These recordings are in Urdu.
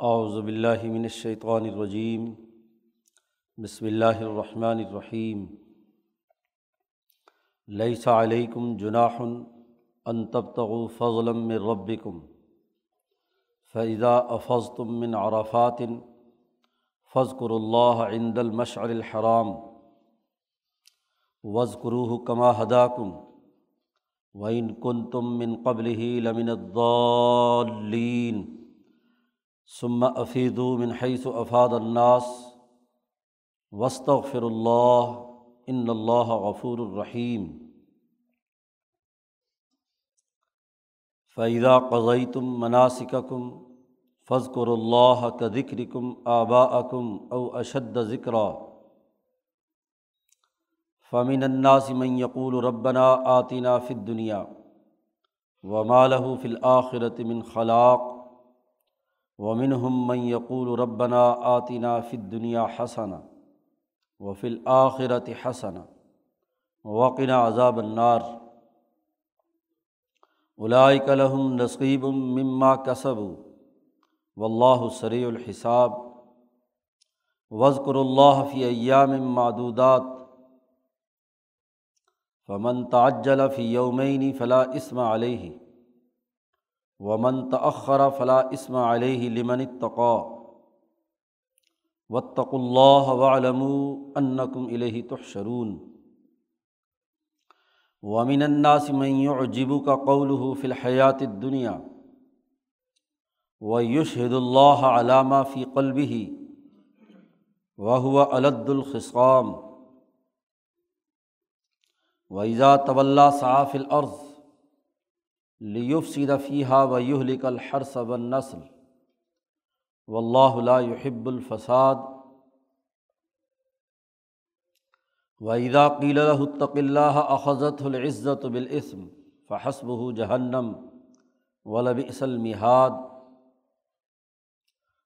اعوذ باللہ من الشیطان الرجیم۔ بسم اللہ الرحمن الرحیم۔ لیس علیکم جناح ان تبتغوا فضلا من ربکم فاذا افضتم من عرفات فاذکروا اللہ عند المشعر الحرام واذکروہ کما ہداکم وَإِن كُنتُم مِّن قَبْلِهِ لَمِنَ الضَّالِّينَ ثم افید من حیث افاد الناس وسط فر اللہ ان اللہ غفور الرحیم۔ فیضا قضی تم مناسک کم فضکر اللہ کا ذکر کم آبا اکم او اشد ذکر فمن الناس من یقول ربنا آتنا فی الدنیا و مالہ فی من خلاق ومنہم من یقول ربنا آتنا فی الدنیا حسنا و فی الآخرت حسنا وقنا عذاب النار. اولئک لهم نصیب مما کسبوا واللہ سریع الحساب. وذکر اللہ فی ایام معدودات، فمن تعجل فی یومین فلا اسم علیہ ومن تأخر فلا اسم علیہ لمن اتقا واتقوا اللہ واعلموا انکم الیہ تحشرون ومن الناس من يعجبك قوله في الحیات الدنیا ويشهد الله على ما في قلبه وهو ألد الخصام ویزا طول صاف العرض لیف صدفیحہ و یہلک الحرس و نسل و اللہ يحب الفساد. ویدا قیل الطق اللہ اخذت العزت بالعصم فحسب جہنم ولبئس المہاد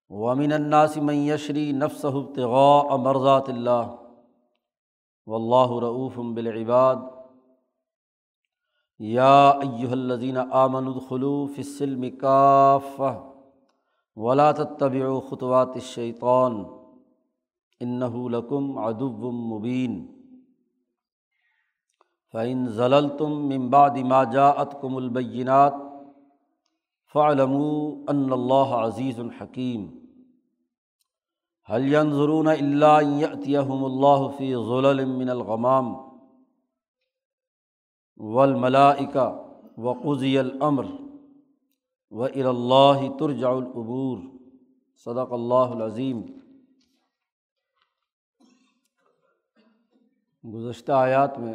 ومن الناس من یشری نفس ابتغاء مرضات اللہ و اللہ رعوف بالعباد. یا ایہا الذین آمنوا ادخلوا فی السلم کافہ ولا تتبعوا خطوات الشیطان انہ لکم عدو مبین فإن ضللتم من بعد ما جاءتكم البینات فاعلموا ان اللہ عزیز الحکیم هل ينظرون الا ان يأتيهم الله في من الغمام ولملائکا وقضی العمر و الا ترجع العبور صدق اللہ العظیم۔ گزشتہ آیات میں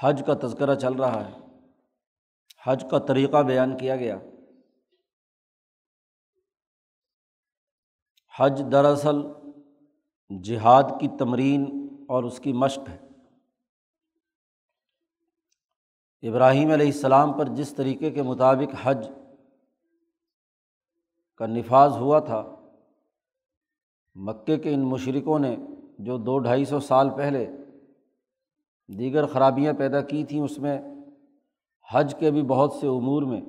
حج کا تذکرہ چل رہا ہے۔ حج کا طریقہ بیان کیا گیا۔ حج دراصل جہاد کی تمرین اور اس کی مشق ہے۔ ابراہیم علیہ السلام پر جس طریقے کے مطابق حج کا نفاذ ہوا تھا، مکے کے ان مشرقوں نے جو دو ڈھائی سو سال پہلے دیگر خرابیاں پیدا کی تھیں، اس میں حج کے بھی بہت سے امور میں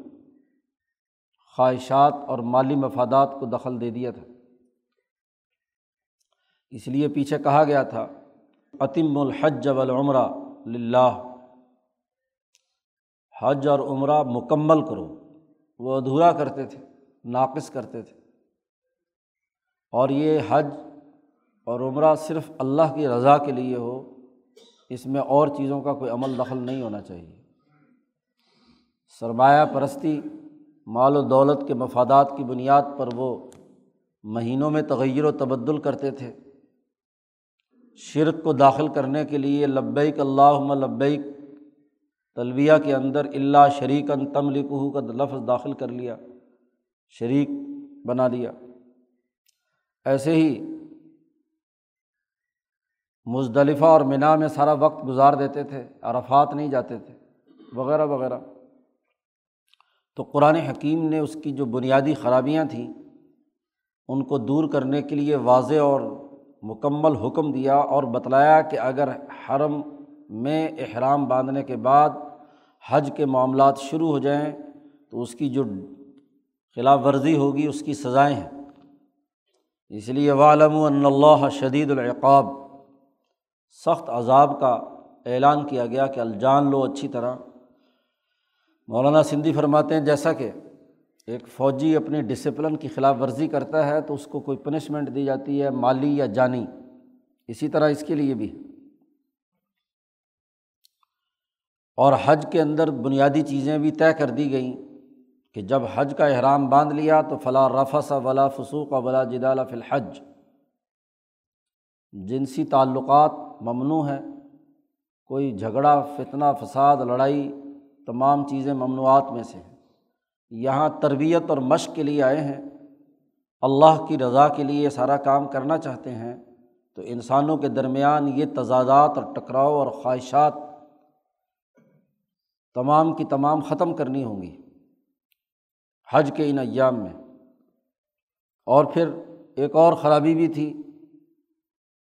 خواہشات اور مالی مفادات کو دخل دے دیا تھا۔ اس لیے پیچھے کہا گیا تھا عتم الحج والعمرہ للہ حج اور عمرہ مکمل کرو۔ وہ ادھورا کرتے تھے، ناقص کرتے تھے۔ اور یہ حج اور عمرہ صرف اللہ کی رضا کے لیے ہو، اس میں اور چیزوں کا کوئی عمل دخل نہیں ہونا چاہیے۔ سرمایہ پرستی، مال و دولت کے مفادات کی بنیاد پر وہ مہینوں میں تغیر و تبدل کرتے تھے۔ شرک کو داخل کرنے کے لیے لبیک اللہ لبیک تلبیہ کے اندر اللہ شریک ان تم لکھو کا لفظ داخل کر لیا، شریک بنا لیا۔ ایسے ہی مزدلفہ اور منا میں سارا وقت گزار دیتے تھے، عرفات نہیں جاتے تھے، وغیرہ وغیرہ۔ تو قرآن حکیم نے اس کی جو بنیادی خرابیاں تھیں، ان کو دور کرنے کے لیے واضح اور مکمل حکم دیا اور بتلایا کہ اگر حرم میں احرام باندھنے کے بعد حج کے معاملات شروع ہو جائیں تو اس کی جو خلاف ورزی ہوگی، اس کی سزائیں ہیں۔ اس لیے والم اللہ شدید العقاب۔ سخت عذاب کا اعلان کیا گیا کہ الجان لو اچھی طرح۔ مولانا سندھی فرماتے ہیں، جیسا کہ ایک فوجی اپنی ڈسپلن کی خلاف ورزی کرتا ہے تو اس کو کوئی پنشمنٹ دی جاتی ہے، مالی یا جانی۔ اسی طرح اس کے لیے بھی۔ اور حج کے اندر بنیادی چیزیں بھی طے کر دی گئیں کہ جب حج کا احرام باندھ لیا تو فلاں رفس ولا فسوق ولا جدال فی الحج۔ جنسی تعلقات ممنوع ہیں۔ کوئی جھگڑا، فتنہ، فساد، لڑائی تمام چیزیں ممنوعات میں سے ہیں۔ یہاں تربیت اور مشق کے لیے آئے ہیں۔ اللہ کی رضا کے لیے سارا کام کرنا چاہتے ہیں۔ تو انسانوں کے درمیان یہ تضادات اور ٹکراؤ اور خواہشات تمام کی تمام ختم کرنی ہوں گی۔ حج کے ان ایام میں۔ اور پھر ایک اور خرابی بھی تھی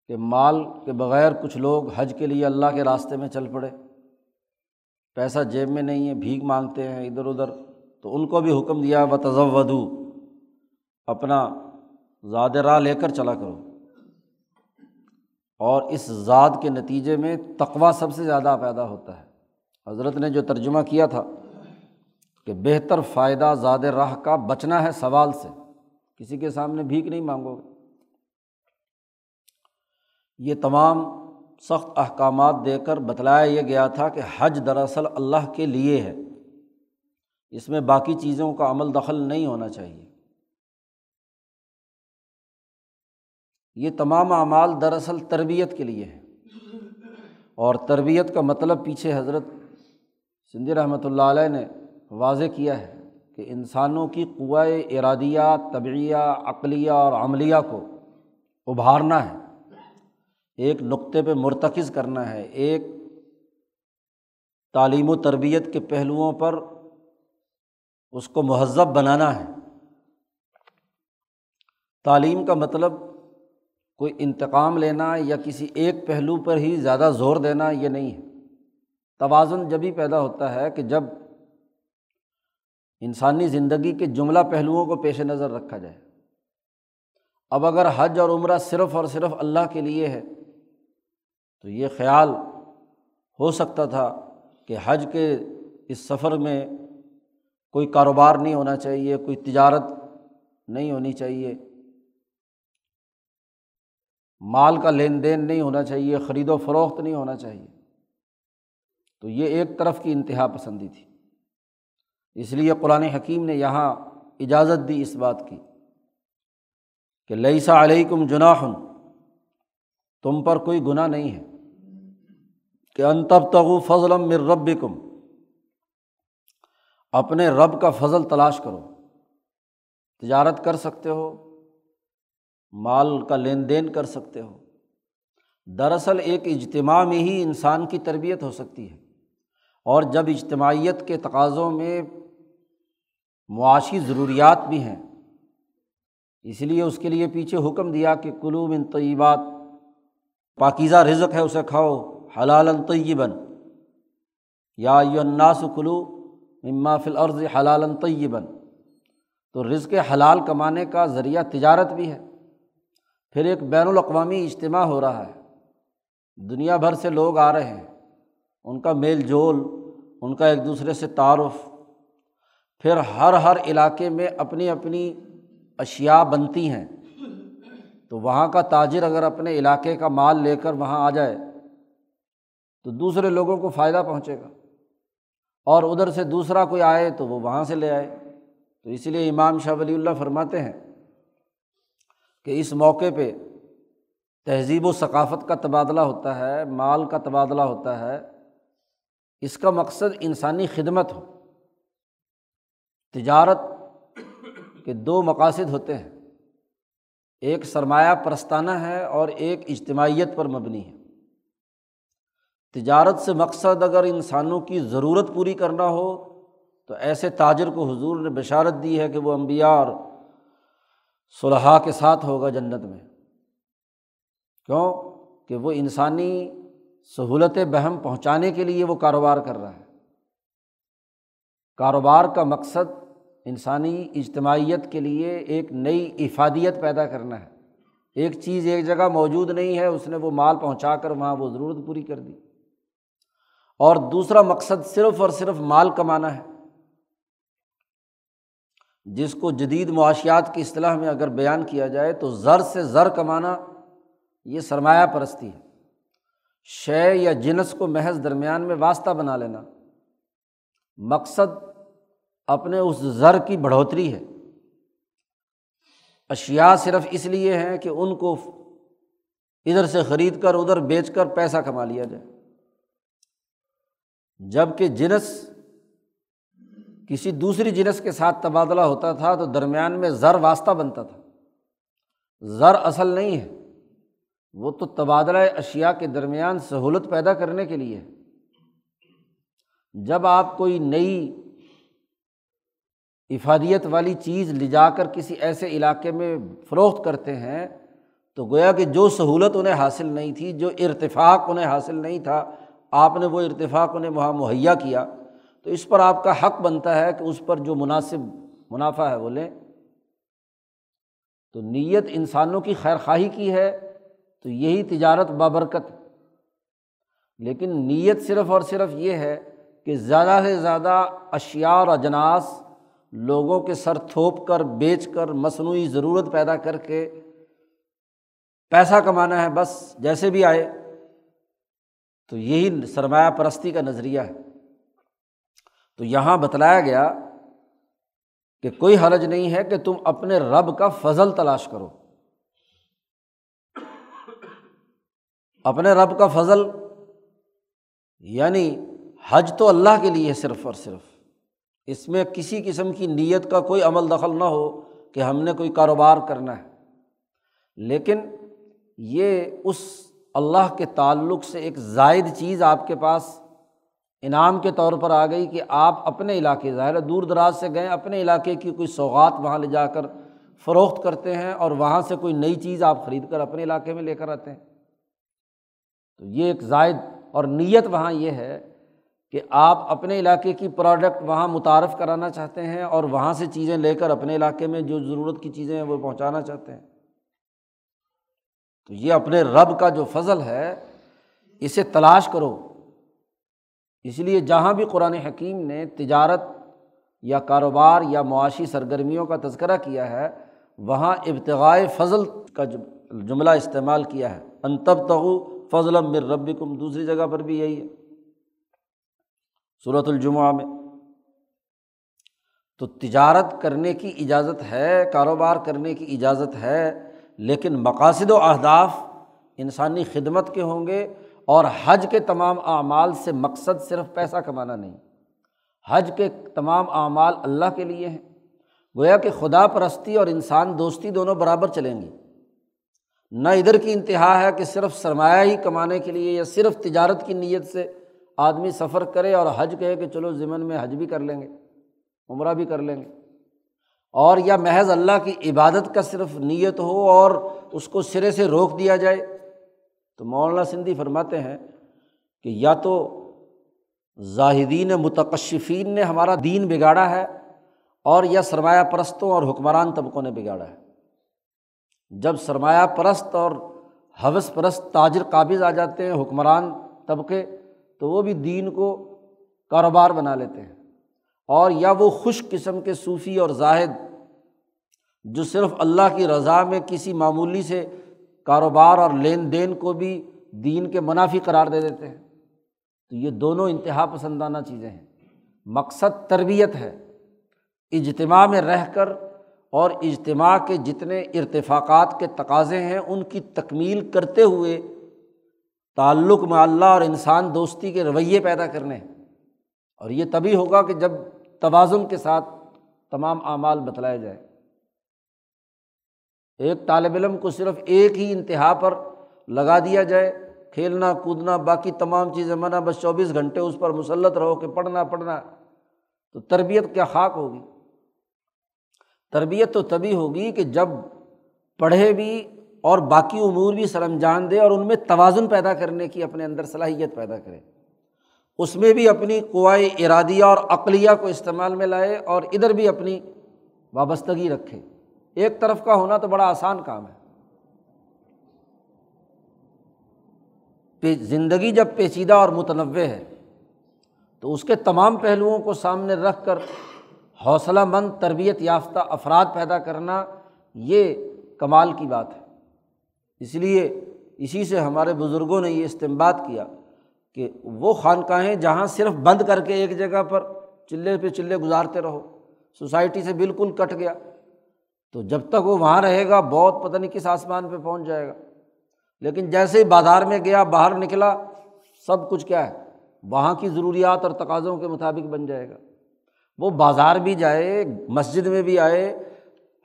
کہ مال کے بغیر کچھ لوگ حج کے لیے اللہ کے راستے میں چل پڑے۔ پیسہ جیب میں نہیں ہے بھیگ مانگتے ہیں ادھر ادھر۔ تو ان کو بھی حکم دیا و تضودو اپنا زاد راہ لے کر چلا کرو۔ اور اس زاد کے نتیجے میں تقوا سب سے زیادہ پیدا ہوتا ہے۔ حضرت نے جو ترجمہ کیا تھا کہ بہتر فائدہ زاد راہ کا بچنا ہے سوال سے، کسی کے سامنے بھیک نہیں مانگو گے۔ یہ تمام سخت احکامات دے کر بتلایا یہ گیا تھا کہ حج دراصل اللہ کے لیے ہے۔ اس میں باقی چیزوں کا عمل دخل نہیں ہونا چاہیے۔ یہ تمام اعمال دراصل تربیت کے لیے ہے اور تربیت کا مطلب پیچھے حضرت سندھی رحمۃ اللہ علیہ نے واضح کیا ہے کہ انسانوں کی قوائے ارادیہ، طبعیہ، عقلیہ اور عملیہ کو ابھارنا ہے، ایک نقطے پہ مرتکز کرنا ہے، ایک تعلیم و تربیت کے پہلوؤں پر اس کو مہذب بنانا ہے۔ تعلیم کا مطلب کوئی انتقام لینا یا کسی ایک پہلو پر ہی زیادہ زور دینا یہ نہیں ہے۔ توازن جبھی پیدا ہوتا ہے کہ جب انسانی زندگی کے جملہ پہلوؤں کو پیش نظر رکھا جائے۔ اب اگر حج اور عمرہ صرف اور صرف اللہ کے لیے ہے، تو یہ خیال ہو سکتا تھا کہ حج کے اس سفر میں کوئی کاروبار نہیں ہونا چاہیے، کوئی تجارت نہیں ہونی چاہیے۔ مال کا لین دین نہیں ہونا چاہیے، خرید و فروخت نہیں ہونا چاہیے۔ تو یہ ایک طرف کی انتہا پسندی تھی۔ اس لیے قرآن حکیم نے یہاں اجازت دی اس بات کی کہ لئیسا علیکم جناحن، تم پر کوئی گناہ نہیں ہے۔ کہ انتب تغو فضلم مر رب کم اپنے رب کا فضل تلاش کرو۔ تجارت کر سکتے ہو، مال کا لین دین کر سکتے ہو۔ دراصل ایک اجتماع میں ہی انسان کی تربیت ہو سکتی ہے۔ اور جب اجتماعیت کے تقاضوں میں معاشی ضروریات بھی ہیں، اس لیے اس کے لیے پیچھے حکم دیا کہ کلو من طیبات، پاکیزہ رزق ہے، اسے کھاؤ حلال طیباً۔ یا یو الناس کلو مما فل عرض حلال طیباً۔ تو رزق حلال کمانے کا ذریعہ تجارت بھی ہے۔ پھر ایک بین الاقوامی اجتماع ہو رہا ہے۔ دنیا بھر سے لوگ آ رہے ہیں۔ ان کا میل جول ان کا ایک دوسرے سے تعارف۔ پھر ہر ہر علاقے میں اپنی اپنی اشیا بنتی ہیں۔ تو وہاں کا تاجر اگر اپنے علاقے کا مال لے کر وہاں آ جائے، تو دوسرے لوگوں کو فائدہ پہنچے گا۔ اور ادھر سے دوسرا کوئی آئے تو وہ وہاں سے لے آئے۔ تو اسی لیے امام شاہ ولی اللہ فرماتے ہیں کہ اس موقع پہ تہذیب و ثقافت کا تبادلہ ہوتا ہے، مال کا تبادلہ ہوتا ہے۔ اس کا مقصد انسانی خدمت ہو۔ تجارت کے دو مقاصد ہوتے ہیں۔ ایک سرمایہ پرستانہ ہے اور ایک اجتماعیت پر مبنی ہے۔ تجارت سے مقصد اگر انسانوں کی ضرورت پوری کرنا ہو تو ایسے تاجر کو حضور نے بشارت دی ہے کہ وہ امبیا اور صلحاء کے ساتھ ہوگا جنت میں۔ کیوں؟ کہ وہ انسانی سہولت بہم پہنچانے کے لیے وہ کاروبار کر رہا ہے۔ کاروبار کا مقصد انسانی اجتماعیت کے لیے ایک نئی افادیت پیدا کرنا ہے۔ ایک چیز ایک جگہ موجود نہیں ہے، اس نے وہ مال پہنچا کر وہاں وہ ضرورت پوری کر دی۔ اور دوسرا مقصد صرف اور صرف مال کمانا ہے۔ جس کو جدید معاشیات کی اصطلاح میں اگر بیان کیا جائے تو زر سے زر کمانا یہ سرمایہ پرستی ہے۔ شے یا جنس کو محض درمیان میں واسطہ بنا لینا۔ مقصد اپنے اس زر کی بڑھوتری ہے۔ اشیا صرف اس لیے ہیں کہ ان کو ادھر سے خرید کر، ادھر بیچ کر پیسہ کما لیا جائے۔ جبکہ جنس کسی دوسری جنس کے ساتھ تبادلہ ہوتا تھا تو درمیان میں زر واسطہ بنتا تھا۔ زر اصل نہیں ہے۔ وہ تو تبادلہ اشیا کے درمیان سہولت پیدا کرنے کے لیے جب آپ کوئی نئی افادیت والی چیز لے جا کر کسی ایسے علاقے میں فروخت کرتے ہیں، تو گویا کہ جو سہولت انہیں حاصل نہیں تھی، جو ارتفاق انہیں حاصل نہیں تھا، آپ نے وہ ارتفاق انہیں وہاں مہیا کیا، تو اس پر آپ کا حق بنتا ہے کہ اس پر جو مناسب منافع ہے وہ لیں۔ تو نیت انسانوں کی خیر خواہی کی ہے تو یہی تجارت بابرکت لیکن نیت صرف اور صرف یہ ہے کہ زیادہ سے زیادہ اشیا اور اجناس لوگوں کے سر تھوپ کر، بیچ کر، مصنوعی ضرورت پیدا کر کے پیسہ کمانا ہے، بس جیسے بھی آئے، تو یہی سرمایہ پرستی کا نظریہ ہے۔ تو یہاں بتلایا گیا کہ کوئی حرج نہیں ہے کہ تم اپنے رب کا فضل تلاش کرو۔ اپنے رب کا فضل یعنی حج تو اللہ کے لیے صرف اور صرف۔ اس میں کسی قسم کی نیت کا کوئی عمل دخل نہ ہو کہ ہم نے کوئی کاروبار کرنا ہے۔ لیکن یہ اس اللہ کے تعلق سے ایک زائد چیز آپ کے پاس انعام کے طور پر آ گئی کہ آپ اپنے علاقے، ظاہر دور دراز سے گئے، اپنے علاقے کی کوئی سوغات وہاں لے جا کر فروخت کرتے ہیں اور وہاں سے کوئی نئی چیز آپ خرید کر اپنے علاقے میں لے کر آتے ہیں۔ تو یہ ایک زائد اور نیت وہاں یہ ہے کہ آپ اپنے علاقے کی پروڈکٹ وہاں متعارف کرانا چاہتے ہیں اور وہاں سے چیزیں لے کر اپنے علاقے میں جو ضرورت کی چیزیں ہیں وہ پہنچانا چاہتے ہیں۔ تو یہ اپنے رب کا جو فضل ہے، اسے تلاش کرو۔ اس لیے جہاں بھی قرآن حکیم نے تجارت یا کاروبار یا معاشی سرگرمیوں کا تذکرہ کیا ہے، وہاں ابتغائے فضل کا جملہ استعمال کیا ہے۔ انتب تغو فضل مر رب کم دوسری جگہ پر بھی یہی ہے۔ صورت الجمعہ میں۔ تو تجارت کرنے کی اجازت ہے، کاروبار کرنے کی اجازت ہے، لیکن مقاصد و اہداف انسانی خدمت کے ہوں گے اور حج کے تمام اعمال سے مقصد صرف پیسہ کمانا نہیں۔ حج کے تمام اعمال اللہ کے لیے ہیں۔ گویا کہ خدا پرستی اور انسان دوستی دونوں برابر چلیں گی نہ ادھر کی انتہا ہے کہ صرف سرمایہ ہی کمانے کے لیے یا صرف تجارت کی نیت سے آدمی سفر کرے اور حج کہے کہ چلو ضمن میں حج بھی کر لیں گے، عمرہ بھی کر لیں گے۔ اور یا محض اللہ کی عبادت کا صرف نیت ہو اور اس کو سرے سے روک دیا جائے۔ تو مولانا سندھی فرماتے ہیں کہ یا تو زاہدین متقشفین نے ہمارا دین بگاڑا ہے اور یا سرمایہ پرستوں اور حکمران طبقوں نے بگاڑا ہے۔ جب سرمایہ پرست اور حوث پرست تاجر قابض آ جاتے ہیں، حکمران طبقے، تو وہ بھی دین کو کاروبار بنا لیتے ہیں۔ اور یا وہ خوش قسم کے صوفی اور زاہد، جو صرف اللہ کی رضا میں کسی معمولی سے کاروبار اور لین دین کو بھی دین کے منافی قرار دے دیتے ہیں۔ تو یہ دونوں انتہا پسندانہ چیزیں ہیں۔ مقصد تربیت ہے۔ اجتماع میں رہ کر اور اجتماع کے جتنے ارتفاقات کے تقاضے ہیں، ان کی تکمیل کرتے ہوئے تعلق میں اللہ اور انسان دوستی کے رویے پیدا کرنے اور یہ تبھی ہوگا کہ جب توازن کے ساتھ تمام اعمال بتلائے جائے ایک طالب علم کو صرف ایک ہی انتہا پر لگا دیا جائے، کھیلنا، کودنا، باقی تمام چیزیں، منع بس چوبیس گھنٹے اس پر مسلط رہو کہ پڑھنا پڑھنا، تو تربیت کیا خاک ہوگی؟ تربیت تو تبھی ہوگی کہ جب پڑھے بھی اور باقی امور بھی سر انجام دے اور ان میں توازن پیدا کرنے کی اپنے اندر صلاحیت پیدا کرے۔ اس میں بھی اپنی قوائے ارادیہ اور عقلیہ کو استعمال میں لائے اور ادھر بھی اپنی وابستگی رکھے۔ ایک طرف کا ہونا تو بڑا آسان کام ہے۔ زندگی جب پیچیدہ اور متنوع ہے تو اس کے تمام پہلوؤں کو سامنے رکھ کر حوصلہ مند تربیت یافتہ افراد پیدا کرنا یہ کمال کی بات ہے۔ اس لیے اسی سے ہمارے بزرگوں نے یہ استعمال کیا کہ وہ خانقاہیں جہاں صرف بند کر کے ایک جگہ پر چلے پہ چلے گزارتے رہو، سوسائٹی سے بالکل کٹ گیا۔ تو جب تک وہ وہاں رہے گا، بہت پتہ نہیں کس آسمان پہ پہنچ جائے گا۔ لیکن جیسے ہی بازار میں گیا، باہر نکلا، سب کچھ کیا ہے؟ وہاں کی ضروریات اور تقاضوں کے مطابق بن جائے گا۔ وہ بازار بھی جائے، مسجد میں بھی آئے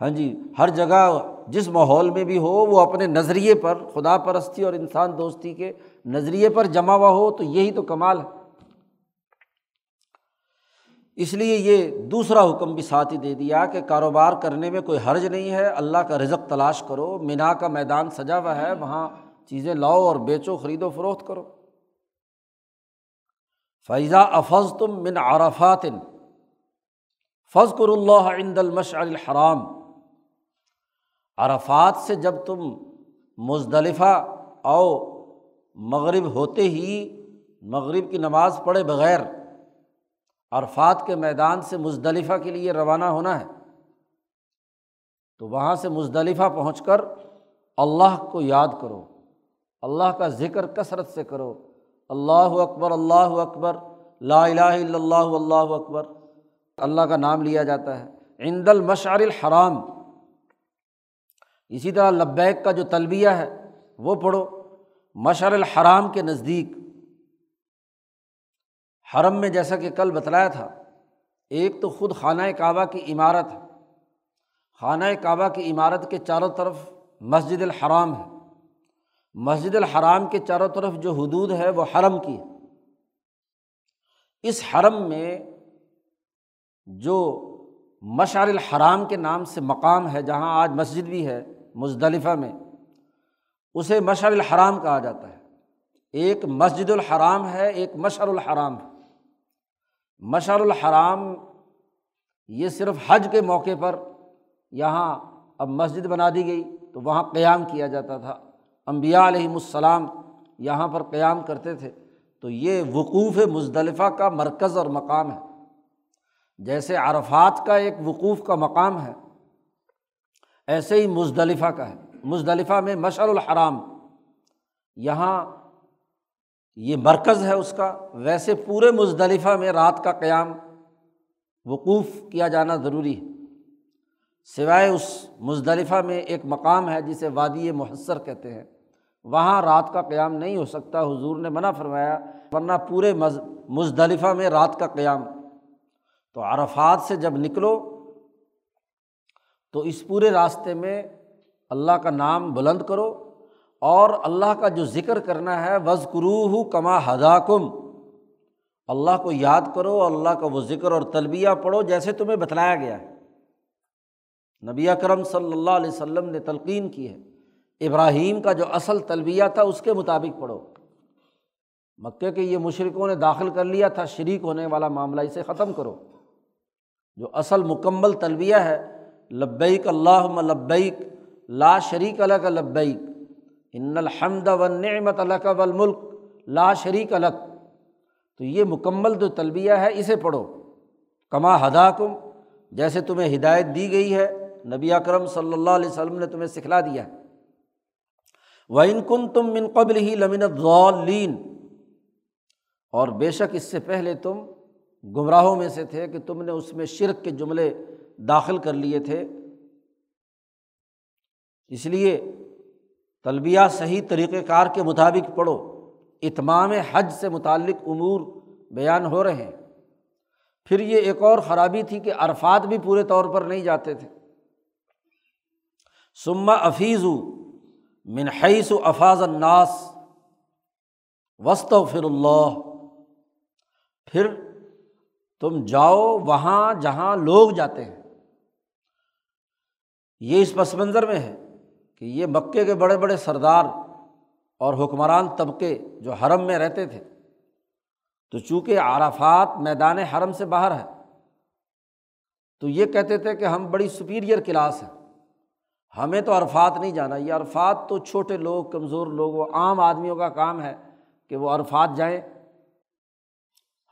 ہاں جی ہر جگہ جس ماحول میں بھی ہو، وہ اپنے نظریے پر، خدا پرستی اور انسان دوستی کے نظریے پر جمع ہوا ہو، تو یہی تو کمال ہے۔ اس لیے یہ دوسرا حکم بھی ساتھ ہی دے دیا کہ کاروبار کرنے میں کوئی حرج نہیں ہے، اللہ کا رزق تلاش کرو مینا کا میدان سجا ہوا ہے، وہاں چیزیں لاؤ اور بیچو خرید و فروخت کرو۔ فیضا افز تم من عرفات فض کر اللہ عند المش الحرام۔ عرفات سے جب تم مزدلفہ آؤ مغرب ہوتے ہی مغرب کی نماز پڑھے بغیر عرفات کے میدان سے مزدلفہ کے لیے روانہ ہونا ہے، تو وہاں سے مزدلفہ پہنچ کر اللہ کو یاد کرو، اللہ کا ذکر کثرت سے کرو۔ اللہ اکبر اللہ اکبر، لا الہ الا اللہ اللہ اکبر۔ اللہ کا نام لیا جاتا ہے۔ عند المشعر الحرام۔ اسی طرح لبیک کا جو تلبیہ ہے، وہ پڑھو۔ مشعر الحرام کے نزدیک۔ حرم میں جیسا کہ کل بتلایا تھا، ایک تو خود خانہ کعبہ کی عمارت ہے۔ خانہ کعبہ کی عمارت کے چاروں طرف مسجد الحرام ہے۔ مسجد الحرام کے چاروں طرف جو حدود ہے، وہ حرم کی ہے۔ اس حرم میں جو مشعر الحرام کے نام سے مقام ہے، جہاں آج مسجد بھی ہے، مزدلفہ میں، اسے مشعر الحرام کہا جاتا ہے۔ ایک مسجد الحرام ہے، ایک مشعر الحرام ہے۔ مشعر الحرام یہ صرف حج کے موقع پر یہاں اب مسجد بنا دی گئی، تو وہاں قیام کیا جاتا تھا۔ امبیا علیہم السلام یہاں پر قیام کرتے تھے۔ تو یہ وقوف مزدلفہ کا مرکز اور مقام ہے۔ جیسے عرفات کا ایک وقوف کا مقام ہے، ایسے ہی مزدلفہ کا ہے۔ مزدلفہ میں مشعر الحرام، یہاں یہ مرکز ہے اس کا۔ ویسے پورے مزدلفہ میں رات کا قیام وقوف کیا جانا ضروری ہے۔ سوائے اس مزدلفہ میں ایک مقام ہے جسے وادی محسر کہتے ہیں۔ وہاں رات کا قیام نہیں ہو سکتا، حضور نے منع فرمایا، ورنہ پورے مزدلفہ میں رات کا قیام تو عرفات سے جب نکلو، تو اس پورے راستے میں اللہ کا نام بلند کرو اور اللہ کا جو ذکر کرنا ہے وز کرو کما ہدا کم اللہ کو یاد کرو، اللہ کا وہ ذکر اور تلبیہ پڑھو جیسے تمہیں بتلایا گیا ہے۔ نبی اکرم صلی اللہ علیہ وسلم نے تلقین کی ہے۔ ابراہیم کا جو اصل تلبیہ تھا، اس کے مطابق پڑھو۔ مکے کے یہ مشرقوں نے داخل کر لیا تھا، شریک ہونے والا معاملہ اسے ختم کرو۔ جو اصل مکمل تلبیہ ہے، لبیک اللہ لبیک، لا شریک الگ لبیک، ان الحمد و نعمت الک و الملک، لا شریک الگ تو یہ مکمل جو تلبیہ ہے، اسے پڑھو۔ کما ہدا کم جیسے تمہیں ہدایت دی گئی ہے، نبی اکرم صلی اللہ علیہ وسلم نے تمہیں سکھلا دیا ہے۔ و ان کن تم من قبل ہی لمن ضالین اور بے شک اس سے پہلے تم گمراہوں میں سے تھے کہ تم نے اس میں شرک کے جملے داخل کر لیے تھے۔ اس لیے طلبیہ صحیح طریقۂ کار کے مطابق پڑھو۔ اتمام حج سے متعلق امور بیان ہو رہے ہیں۔ پھر یہ ایک اور خرابی تھی کہ عرفات بھی پورے طور پر نہیں جاتے تھے۔ سما افیز منحص و افاظ الناس وسط و فر اللہ۔ پھر تم جاؤ وہاں جہاں لوگ جاتے ہیں۔ یہ اس پس منظر میں ہے کہ یہ مکے کے بڑے بڑے سردار اور حکمران طبقے جو حرم میں رہتے تھے۔ تو چونکہ عرفات میدان حرم سے باہر ہے، تو یہ کہتے تھے کہ ہم بڑی سپیریئر کلاس ہیں۔ ہمیں تو عرفات نہیں جانا، یہ عرفات تو چھوٹے لوگ، کمزور لوگ، وہ عام آدمیوں کا کام ہے کہ وہ عرفات جائیں۔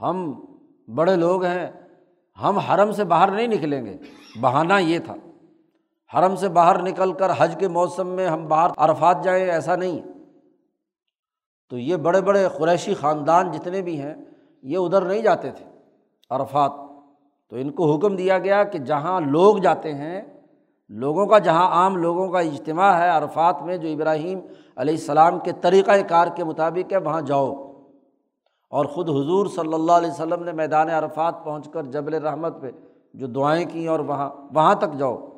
ہم بڑے لوگ ہیں، ہم حرم سے باہر نہیں نکلیں گے۔ بہانہ یہ تھا۔ حرم سے باہر نکل کر حج کے موسم میں ہم باہر عرفات جائیں، ایسا نہیں۔ تو یہ بڑے بڑے قریشی خاندان جتنے بھی ہیں، یہ ادھر نہیں جاتے تھے، عرفات۔ تو ان کو حکم دیا گیا کہ جہاں لوگ جاتے ہیں، لوگوں کا جہاں عام لوگوں کا اجتماع ہے، عرفات میں جو ابراہیم علیہ السلام کے طریقۂ کار کے مطابق ہے، وہاں جاؤ۔ اور خود حضور صلی اللہ علیہ وسلم نے میدان عرفات پہنچ کر جبل رحمت پہ جو دعائیں کیں اور وہاں وہاں تک جاؤ۔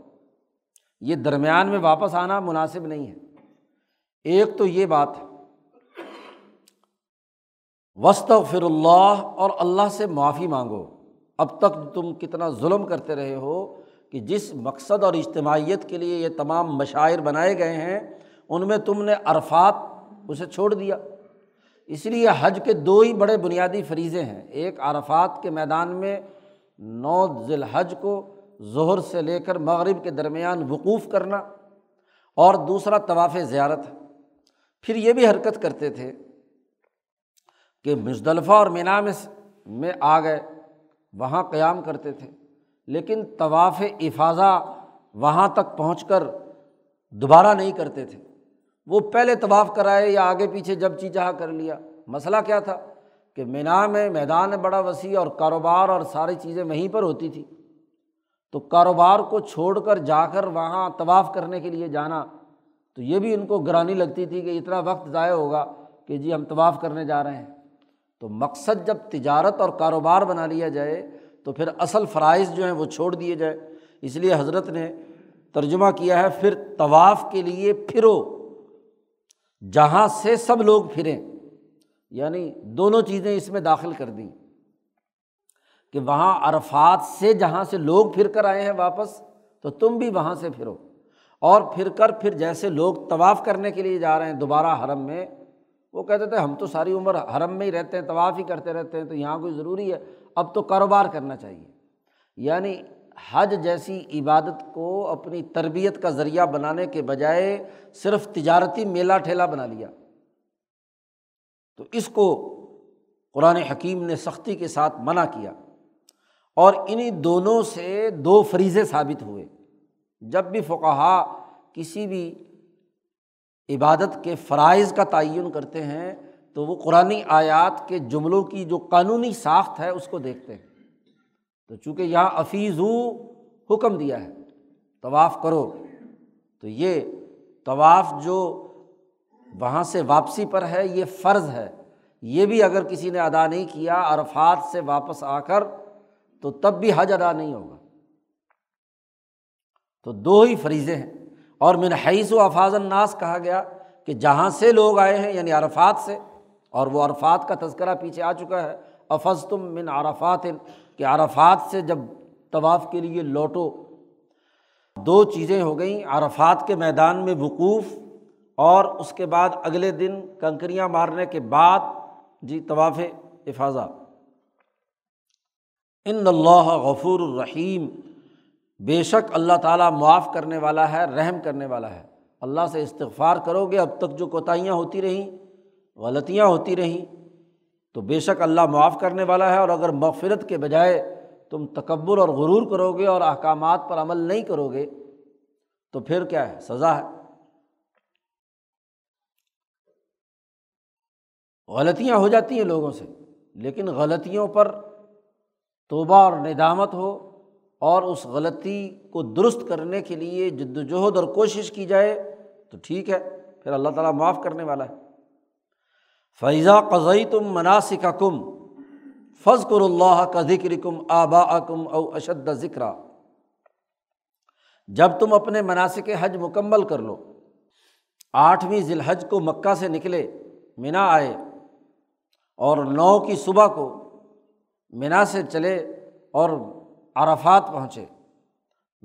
یہ درمیان میں واپس آنا مناسب نہیں ہے۔ ایک تو یہ بات ہے وسط فر اللہ اور اللہ سے معافی مانگو۔ اب تک تم کتنا ظلم کرتے رہے ہو کہ جس مقصد اور اجتماعیت کے لیے یہ تمام مشاعر بنائے گئے ہیں، ان میں تم نے عرفات اسے چھوڑ دیا۔ اس لیے حج کے دو ہی بڑے بنیادی فریضے ہیں۔ ایک عرفات کے میدان میں نو ذی الحج کو ظہر سے لے کر مغرب کے درمیان وقوف کرنا اور دوسرا طواف زیارت۔ پھر یہ بھی حرکت کرتے تھے کہ مصطلفہ اور مینا میں میں آ گئے، وہاں قیام کرتے تھے۔ لیکن طواف افاظہ وہاں تک پہنچ کر دوبارہ نہیں کرتے تھے۔ وہ پہلے طواف کرائے یا آگے پیچھے جب چی چاہ کر لیا۔ مسئلہ کیا تھا؟ کہ مینا میں میدان بڑا وسیع اور کاروبار اور ساری چیزیں وہیں پر ہوتی تھیں تو کاروبار کو چھوڑ کر جا کر وہاں طواف کرنے کے لیے جانا تو یہ بھی ان کو گرانی لگتی تھی کہ اتنا وقت ضائع ہوگا کہ جی ہم طواف کرنے جا رہے ہیں۔ تو مقصد جب تجارت اور کاروبار بنا لیا جائے تو پھر اصل فرائض جو ہیں وہ چھوڑ دیے جائے۔ اس لیے حضرت نے ترجمہ کیا ہے، پھر طواف کے لیے پھرو۔ جہاں سے سب لوگ پھریں یعنی دونوں چیزیں اس میں داخل کر دیں۔ کہ وہاں عرفات سے جہاں سے لوگ پھر کر آئے ہیں واپس، تو تم بھی وہاں سے پھرو۔ اور پھر کر، پھر جیسے لوگ طواف کرنے کے لیے جا رہے ہیں دوبارہ حرم میں، وہ کہتے تھے، ہم تو ساری عمر حرم میں ہی رہتے ہیں، طواف ہی کرتے رہتے ہیں، تو یہاں کوئی ضروری ہے؟ اب تو کاروبار کرنا چاہیے۔ یعنی حج جیسی عبادت کو اپنی تربیت کا ذریعہ بنانے کے بجائے صرف تجارتی میلہ ٹھیلا بنا لیا۔ تو اس کو قرآن حکیم نے سختی کے ساتھ منع کیا اور انہیں دونوں سے دو فریضے ثابت ہوئے۔ جب بھی فقہا کسی بھی عبادت کے فرائض کا تعین کرتے ہیں تو وہ قرآن آیات کے جملوں کی جو قانونی ساخت ہے اس کو دیکھتے ہیں۔ تو چونکہ یہاں افیز حکم دیا ہے، طواف کرو۔ تو یہ طواف جو وہاں سے واپسی پر ہے، یہ فرض ہے۔ یہ بھی اگر کسی نے ادا نہیں کیا، عرفات سے واپس آ کر، تو تب بھی حج ادا نہیں ہوگا۔ تو دو ہی فریضے ہیں۔ اور من حیث و افاظ الناس کہا گیا کہ جہاں سے لوگ آئے ہیں یعنی عرفات سے، اور وہ عرفات کا تذکرہ پیچھے آ چکا ہے۔ افز تم من عرفات کہ عرفات سے جب طواف کے لیے لوٹو، دو چیزیں ہو گئیں، عرفات کے میدان میں وقوف اور اس کے بعد اگلے دن کنکریاں مارنے کے بعد جی طواف افاظہ۔ ان اللہ غفور الرحیم، بے شک اللہ تعالیٰ معاف کرنے والا ہے، رحم کرنے والا ہے۔ اللہ سے استغفار کرو گے، اب تک جو کوتاہیاں ہوتی رہیں، غلطیاں ہوتی رہیں تو بے شک اللہ معاف کرنے والا ہے اور اگر مغفرت کے بجائے تم تکبر اور غرور کرو گے اور احکامات پر عمل نہیں کرو گے تو پھر کیا ہے؟ سزا ہے۔ غلطیاں ہو جاتی ہیں لوگوں سے، لیکن غلطیوں پر توبہ اور ندامت ہو اور اس غلطی کو درست کرنے کے لیے جد وجہد اور کوشش کی جائے تو ٹھیک ہے، پھر اللہ تعالیٰ معاف کرنے والا ہے۔ فیضا قزئی تم مناسک کم فض کر اللہ کا ذکر کم آبا کم او اشد ذکر جب تم اپنے مناسب حج مکمل کر لو، آٹھویں ذی الحج کو مکہ سے نکلے منا آئے اور نو کی صبح کو منا سے چلے اور عرفات پہنچے۔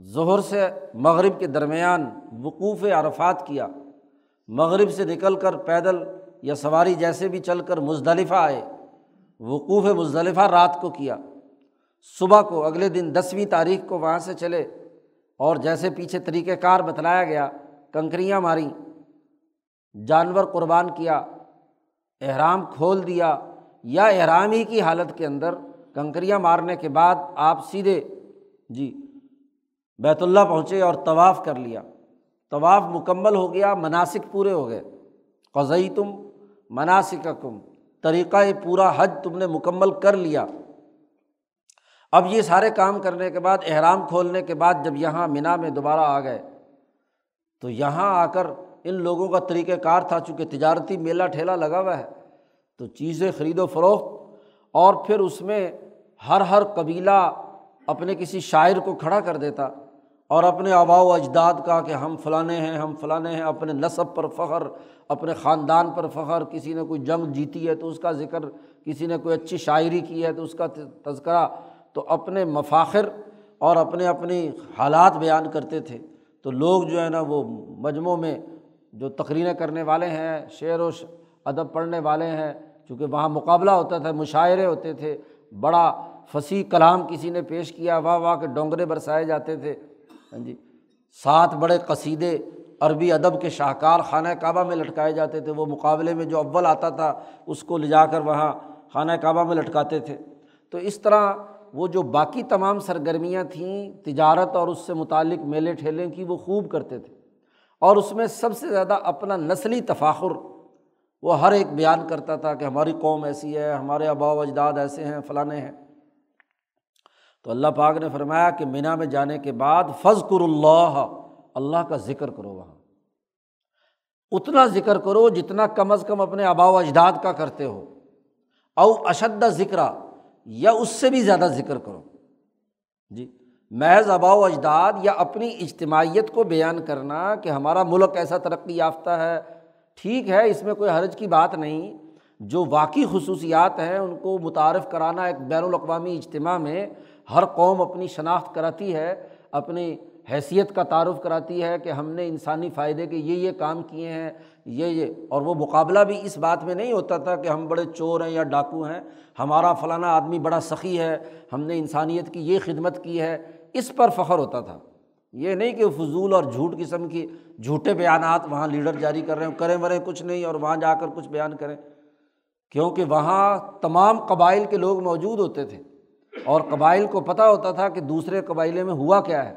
ظہر سے مغرب کے درمیان وقوف عرفات کیا۔ مغرب سے نکل کر پیدل یا سواری جیسے بھی چل کر مزدلفہ آئے، وقوف مزدلفہ رات کو کیا۔ صبح کو، اگلے دن دسویں تاریخ کو وہاں سے چلے اور جیسے پیچھے طریقۂ کار بتلایا گیا، کنکریاں ماریں جانور قربان کیا، احرام کھول دیا یا احرام ہی کی حالت کے اندر کنکریاں مارنے کے بعد آپ سیدھے جی بیت اللہ پہنچے اور طواف کر لیا۔ طواف مکمل ہو گیا مناسب پورے ہو گئے۔ قزئی تم مناسب کم طریقۂ پورا حج تم نے مکمل کر لیا۔ اب یہ سارے کام کرنے کے بعد، احرام کھولنے کے بعد جب یہاں مینا میں دوبارہ آ گئے، تو یہاں آ کر ان لوگوں کا طریقۂ کار تھا، چونکہ تجارتی میلہ ٹھیلا لگا ہوا ہے، تو چیزیں خرید و فروخت اور پھر اس میں ہر ہر قبیلہ اپنے کسی شاعر کو کھڑا کر دیتا۔ اور اپنے آبا و اجداد کا کہ ہم فلاں ہیں، ہم فلاں ہیں، اپنے نصب پر فخر، اپنے خاندان پر فخر، کسی نے کوئی جنگ جیتی ہے تو اس کا ذکر، کسی نے کوئی اچھی شاعری کی ہے تو اس کا تذکرہ تو اپنے مفاخر اور اپنے اپنی حالات بیان کرتے تھے۔ تو لوگ جو ہے نا وہ مجموعوں میں جو تقریریں کرنے والے ہیں، شعر و ادب پڑھنے والے ہیں، چونکہ وہاں مقابلہ ہوتا تھا، مشاعرے ہوتے تھے، بڑا فصیح کلام کسی نے پیش کیا، واہ واہ کے ڈونگرے برسائے جاتے تھے۔ ہاں جی سات بڑے قصیدے عربی ادب کے شاہکار خانہ کعبہ میں لٹکائے جاتے تھے۔ وہ مقابلے میں جو اول آتا تھا، اس کو لے جا کر وہاں خانہ کعبہ میں لٹکاتے تھے۔ تو اس طرح وہ جو باقی تمام سرگرمیاں تھیں، تجارت اور اس سے متعلق میلے ٹھیلے کی، وہ خوب کرتے تھے۔ اور اس میں سب سے زیادہ اپنا نسلی تفاخر، وہ ہر ایک بیان کرتا تھا کہ ہماری قوم ایسی ہے، ہمارے آبا و اجداد ایسے ہیں، فلاں ہیں۔ تو اللہ پاک نے فرمایا کہ مینا میں جانے کے بعد فض کر اللہ اللہ کا ذکر کرو وہاں۔ اتنا ذکر کرو جتنا کم از کم اپنے آبا و اجداد کا کرتے ہو۔ او اشد ذکر یا اس سے بھی زیادہ ذکر کرو۔ جی محض آبا و اجداد یا اپنی اجتماعیت کو بیان کرنا کہ ہمارا ملک ایسا ترقی یافتہ ہے۔ ٹھیک ہے، اس میں کوئی حرج کی بات نہیں۔ جو واقعی خصوصیات ہیں، ان کو متعارف کرانا ایک بین الاقوامی اجتماع میں ہر قوم اپنی شناخت کراتی ہے، اپنی حیثیت کا تعارف کراتی ہے کہ ہم نے انسانی فائدے کے یہ یہ کام کیے ہیں، یہ یہ، اور وہ مقابلہ بھی اس بات میں نہیں ہوتا تھا کہ ہم بڑے چور ہیں یا ڈاکو ہیں، ہمارا فلانا آدمی بڑا سخی ہے، ہم نے انسانیت کی یہ خدمت کی ہے، اس پر فخر ہوتا تھا۔ یہ نہیں کہ فضول اور جھوٹ قسم کی جھوٹے بیانات وہاں لیڈر جاری کر رہے ہیں کریں مریں کچھ نہیں اور وہاں جا کر کچھ بیان کریں۔ کیونکہ وہاں تمام قبائل کے لوگ موجود ہوتے تھے۔ اور قبائل کو پتہ ہوتا تھا کہ دوسرے قبائلے میں ہوا کیا ہے۔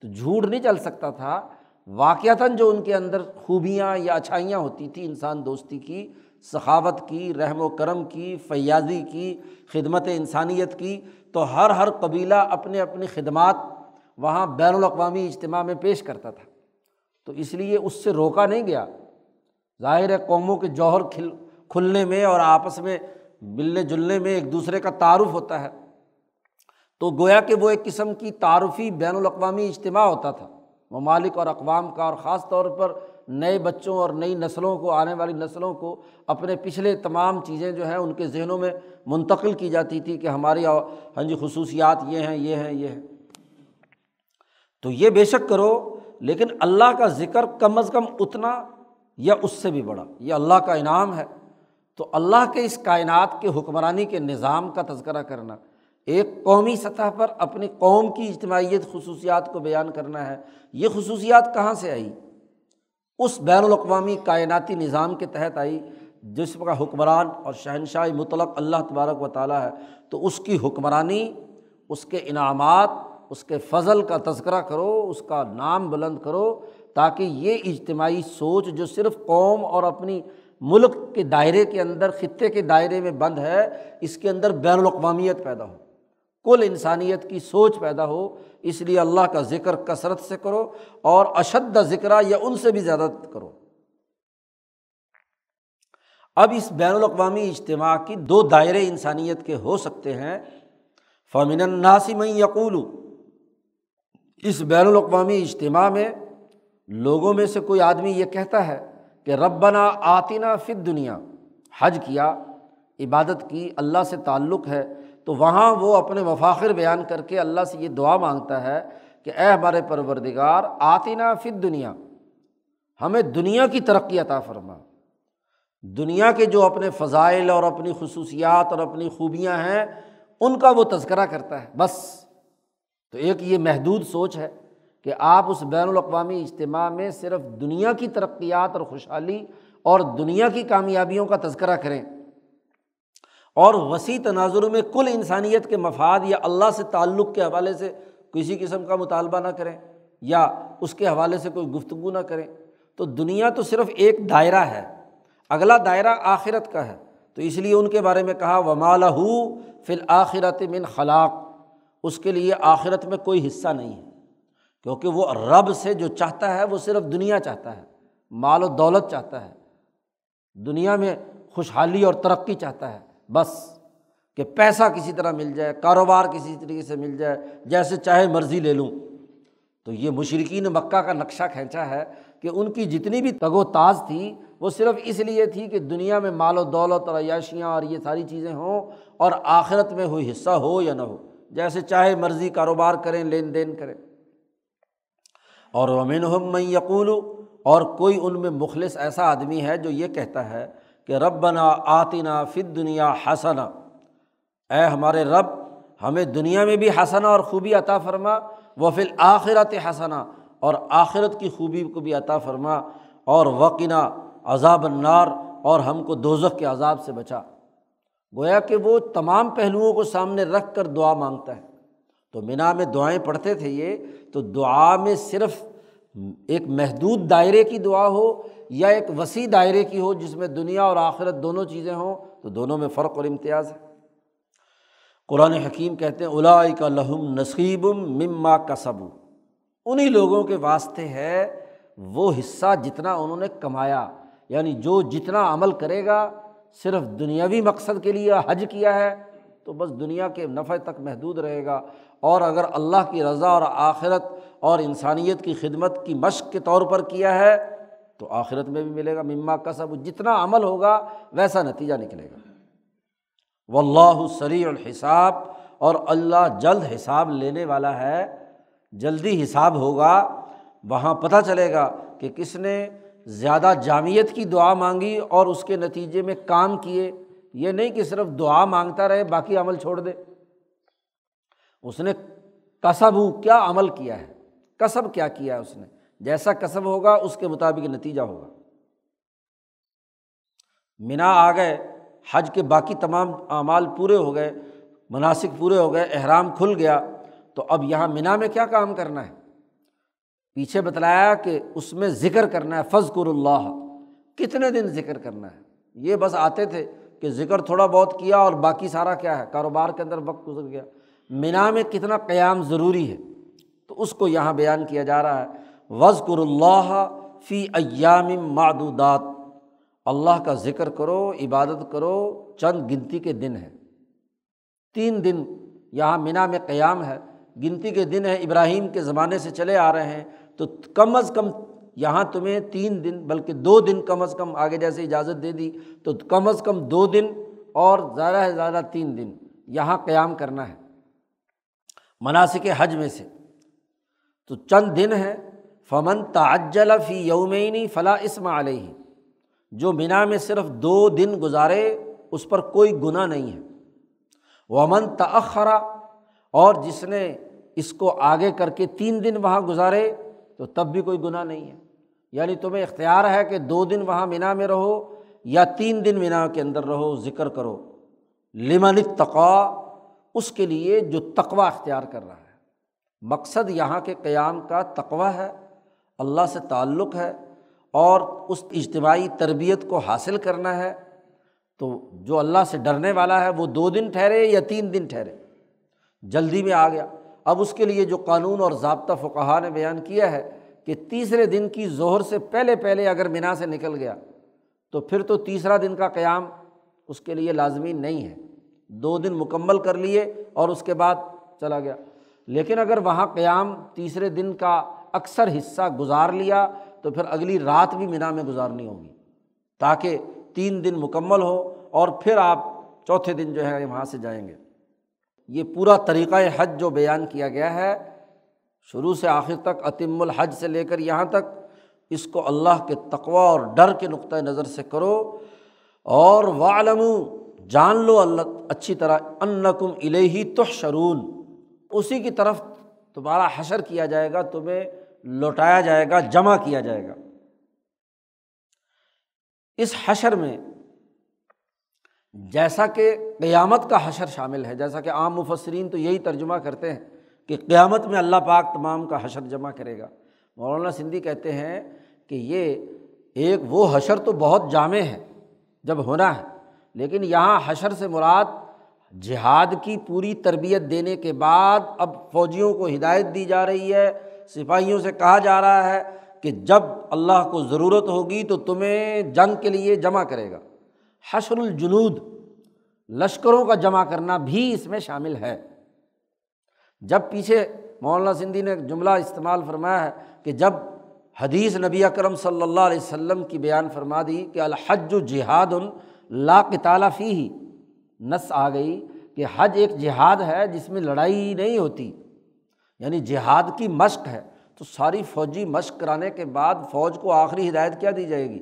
تو جھوٹ نہیں چل سکتا تھا۔ واقعتاً جو ان کے اندر خوبیاں یا اچھائیاں ہوتی تھیں، انسان دوستی کی، سخاوت کی، رحم و کرم کی، فیاضی کی، خدمت انسانیت کی، تو ہر ہر قبیلہ اپنے اپنی خدمات وہاں بین الاقوامی اجتماع میں پیش کرتا تھا۔ تو اس لیے اس سے روکا نہیں گیا۔ ظاہر ہے قوموں کے جوہر کھل، کھلنے میں اور آپس میں ملنے جلنے میں ایک دوسرے کا تعارف ہوتا ہے۔ تو گویا کہ وہ ایک قسم کی تعارفی بین الاقوامی اجتماع ہوتا تھا۔ ممالک اور اقوام کا اور خاص طور پر نئے بچوں اور نئی نسلوں کو، آنے والی نسلوں کو اپنے پچھلے تمام چیزیں جو ہیں ان کے ذہنوں میں منتقل کی جاتی تھی کہ ہماری ہاں جی خصوصیات یہ ہیں یہ ہیں یہ ہیں۔ تو یہ بے شک کرو، لیکن اللہ کا ذکر کم از کم اتنا یا اس سے بھی بڑا۔ یہ اللہ کا انعام ہے۔ تو اللہ کے اس کائنات کے حکمرانی کے نظام کا تذکرہ کرنا۔ ایک قومی سطح پر اپنی قوم کی اجتماعیت خصوصیات کو بیان کرنا ہے۔ یہ خصوصیات کہاں سے آئی؟ اس بین الاقوامی کائناتی نظام کے تحت آئی، جس کا حکمران اور شہنشاہ مطلق اللہ تبارک و تعالیٰ ہے۔ تو اس کی حکمرانی، اس کے انعامات، اس کے فضل کا تذکرہ کرو، اس کا نام بلند کرو تاکہ یہ اجتماعی سوچ جو صرف قوم اور اپنی ملک کے دائرے کے اندر، خطے کے دائرے میں بند ہے، اس کے اندر بین الاقوامیت پیدا ہو۔ کل انسانیت کی سوچ پیدا ہو، اس لیے اللہ کا ذکر کثرت سے کرو اور اشد ذکر یا ان سے بھی زیادہ کرو۔ اب اس بین الاقوامی اجتماع کی دو دائرے انسانیت کے ہو سکتے ہیں۔ فامن الناسم یقول اس بین الاقوامی اجتماع میں لوگوں میں سے کوئی آدمی یہ کہتا ہے کہ ربنا آتینہ فت دنیا حج کیا، عبادت کی، اللہ سے تعلق ہے تو وہاں وہ اپنے مفاخر بیان کر کے اللہ سے یہ دعا مانگتا ہے کہ اے ہمارے پروردگار آتینہ فت دنیا ہمیں دنیا کی ترقی عطا فرما۔ دنیا کے جو اپنے فضائل اور اپنی خصوصیات اور اپنی خوبیاں ہیں، ان کا وہ تذکرہ کرتا ہے۔ بس۔ تو ایک یہ محدود سوچ ہے کہ آپ اس بین الاقوامی اجتماع میں صرف دنیا کی ترقیات اور خوشحالی اور دنیا کی کامیابیوں کا تذکرہ کریں۔ اور وسیع تناظر میں کل انسانیت کے مفاد یا اللہ سے تعلق کے حوالے سے کسی قسم کا مطالبہ نہ کریں یا اس کے حوالے سے کوئی گفتگو نہ کریں۔ تو دنیا تو صرف ایک دائرہ ہے، اگلا دائرہ آخرت کا ہے۔ تو اس لیے ان کے بارے میں کہا ومالہ فی الآخرت من خلاق۔ اس کے لیے آخرت میں کوئی حصہ نہیں ہے، کیونکہ وہ رب سے جو چاہتا ہے وہ صرف دنیا چاہتا ہے، مال و دولت چاہتا ہے۔ دنیا میں خوشحالی اور ترقی چاہتا ہے۔ بس کہ پیسہ کسی طرح مل جائے، کاروبار کسی طریقے سے مل جائے، جیسے چاہے مرضی لے لوں۔ تو یہ مشرقین مکہ کا نقشہ کھینچا ہے کہ ان کی جتنی بھی تگ و تاز تھی، وہ صرف اس لیے تھی کہ دنیا میں مال و دولت اور عیاشیاں اور یہ ساری چیزیں ہوں اور آخرت میں ہوئی حصہ ہو یا نہ ہو۔ جیسے چاہے مرضی کاروبار کریں، لین دین کریں۔ اور امین میں یقول اور کوئی ان میں مخلص ایسا آدمی ہے جو یہ کہتا ہے کہ رب بنا آتنا فت دنیا حسنا۔ اے ہمارے رب، ہمیں دنیا میں بھی حسنا اور خوبی عطا فرما و فل آخرت حسنا، اور آخرت کی خوبی کو بھی عطا فرما، اور وقنا عذاب النار، اور ہم کو دوزخ کے عذاب سے بچا۔ گویا کہ وہ تمام پہلوؤں کو سامنے رکھ کر دعا مانگتا ہے۔ تو مینا میں دعائیں پڑھتے تھے یہ، تو دعا میں صرف ایک محدود دائرے کی دعا ہو یا ایک وسیع دائرے کی ہو جس میں دنیا اور آخرت دونوں چیزیں ہوں، تو دونوں میں فرق اور امتیاز ہے۔ قرآن حکیم کہتے ہیں الا کا لہم نصیب مما کسب انہیں لوگوں کے واسطے ہے وہ حصہ جتنا انہوں نے کمایا۔ یعنی جو جتنا عمل کرے گا، صرف دنیاوی مقصد کے لیے حج کیا ہے، تو بس دنیا کے نفع تک محدود رہے گا۔ اور اگر اللہ کی رضا اور آخرت اور انسانیت کی خدمت کی مشق کے طور پر کیا ہے تو آخرت میں بھی ملے گا، مما کا سب جتنا عمل ہوگا ویسا نتیجہ نکلے گا۔ و اللہ سری الحساب، اور اللہ جلد حساب لینے والا ہے، جلدی حساب ہوگا، وہاں پتہ چلے گا کہ کس نے زیادہ جامعت کی دعا مانگی اور اس کے نتیجے میں کام کیے۔ یہ نہیں کہ صرف دعا مانگتا رہے، باقی عمل چھوڑ دے۔ اس نے کسب، کیا عمل کیا ہے؟ کسب کیا کیا ہے اس نے؟ جیسا کسب ہوگا، اس کے مطابق نتیجہ ہوگا۔ مینا آ گئے، حج کے باقی تمام اعمال پورے ہو گئے مناسب پورے ہو گئے، احرام کھل گیا۔ تو اب یہاں مینا میں کیا کام کرنا ہے؟ پیچھے بتلایا کہ اس میں ذکر کرنا ہے فض کر اللہ۔ کتنے دن ذکر کرنا ہے؟ یہ بس آتے تھے کہ ذکر تھوڑا بہت کیا اور باقی سارا کیا ہے؟ کاروبار کے اندر وقت گزر گیا۔ مینا میں کتنا قیام ضروری ہے؟ تو اس کو یہاں بیان کیا جا رہا ہے۔ وز کر اللہ فی ایام معدودات۔ اللہ کا ذکر کرو، عبادت کرو، چند گنتی کے دن ہیں۔ تین دن یہاں مینا میں قیام ہے۔ گنتی کے دن ہے ابراہیم کے زمانے سے چلے آ رہے ہیں۔ تو کم از کم یہاں تمہیں تین دن، بلکہ دو دن کم از کم آگے جیسے اجازت دے دی۔ تو کم از کم دو دن اور زیادہ سے زیادہ تین دن یہاں قیام کرنا ہے۔ مناسب حج میں سے۔ تو چند دن ہیں فمن تعجل فی یومینی فلاں اسم علیہ، جو بنا میں صرف دو دن گزارے، اس پر کوئی گناہ نہیں ہے۔ وہ امن تأخرا اور جس نے اس کو آگے کر کے تین دن وہاں گزارے، تو تب بھی کوئی گناہ نہیں ہے۔ یعنی تمہیں اختیار ہے کہ دو دن وہاں مینا میں رہو، یا تین دن مینا کے اندر رہو، ذکر کرو۔ لمن تقوا اس کے لیے جو تقوا اختیار کر رہا ہے۔ مقصد یہاں کے قیام کا تقوا ہے۔ اللہ سے تعلق ہے اور اس اجتماعی تربیت کو حاصل کرنا ہے، تو جو اللہ سے ڈرنے والا ہے، وہ دو دن ٹھہرے یا تین دن ٹھہرے؟ جلدی میں آ گیا۔ اب اس کے لیے جو قانون اور ضابطہ فقہ نے بیان کیا ہے کہ تیسرے دن کی ظہر سے پہلے پہلے اگر مینا سے نکل گیا، تو پھر تو تیسرا دن کا قیام اس کے لیے لازمی نہیں ہے۔ دو دن مکمل کر لیے اور اس کے بعد چلا گیا۔ لیکن اگر وہاں قیام تیسرے دن کا اکثر حصہ گزار لیا تو پھر اگلی رات بھی مینا میں گزارنی ہوگی تاکہ تین دن مکمل ہو اور پھر آپ چوتھے دن جو ہے وہاں سے جائیں گے۔ یہ پورا طریقۂ حج جو بیان کیا گیا ہے، شروع سے آخر تک عتم الحج سے لے کر یہاں تک، اس کو اللہ کے تقوا اور ڈر کے نقطۂ نظر سے کرو اور والم جان لو اللہ، اچھی طرح ان کم الہی تو اسی کی طرف تمہارا حشر کیا جائے گا، تمہیں لوٹایا جائے گا، جمع کیا جائے گا۔ اس حشر میں جیسا کہ قیامت کا حشر شامل ہے، جیسا کہ عام مفسرین تو یہی ترجمہ کرتے ہیں کہ قیامت میں اللہ پاک تمام کا حشر جمع کرے گا۔ مولانا سندھی کہتے ہیں کہ یہ ایک وہ حشر تو بہت جامع ہے جب ہونا ہے، لیکن یہاں حشر سے مراد جہاد کی پوری تربیت دینے کے بعد اب فوجیوں کو ہدایت دی جا رہی ہے۔ سپاہیوں سے کہا جا رہا ہے کہ جب اللہ کو ضرورت ہوگی تو تمہیں جنگ کے لیے جمع کرے گا۔ حشر الجنود، لشکروں کا جمع کرنا بھی اس میں شامل ہے۔ جب پیچھے مولانا سندھی نے جملہ استعمال فرمایا ہے کہ جب حدیث نبی اکرم صلی اللہ علیہ وسلم کی بیان فرما دی کہ الحج و جہاد لاقطالہ فی ہی نس آ گئی کہ حج ایک جہاد ہے جس میں لڑائی نہیں ہوتی۔ یعنی جہاد کی مشق ہے، تو ساری فوجی مشق کرانے کے بعد فوج کو آخری ہدایت کیا دی جائے گی؟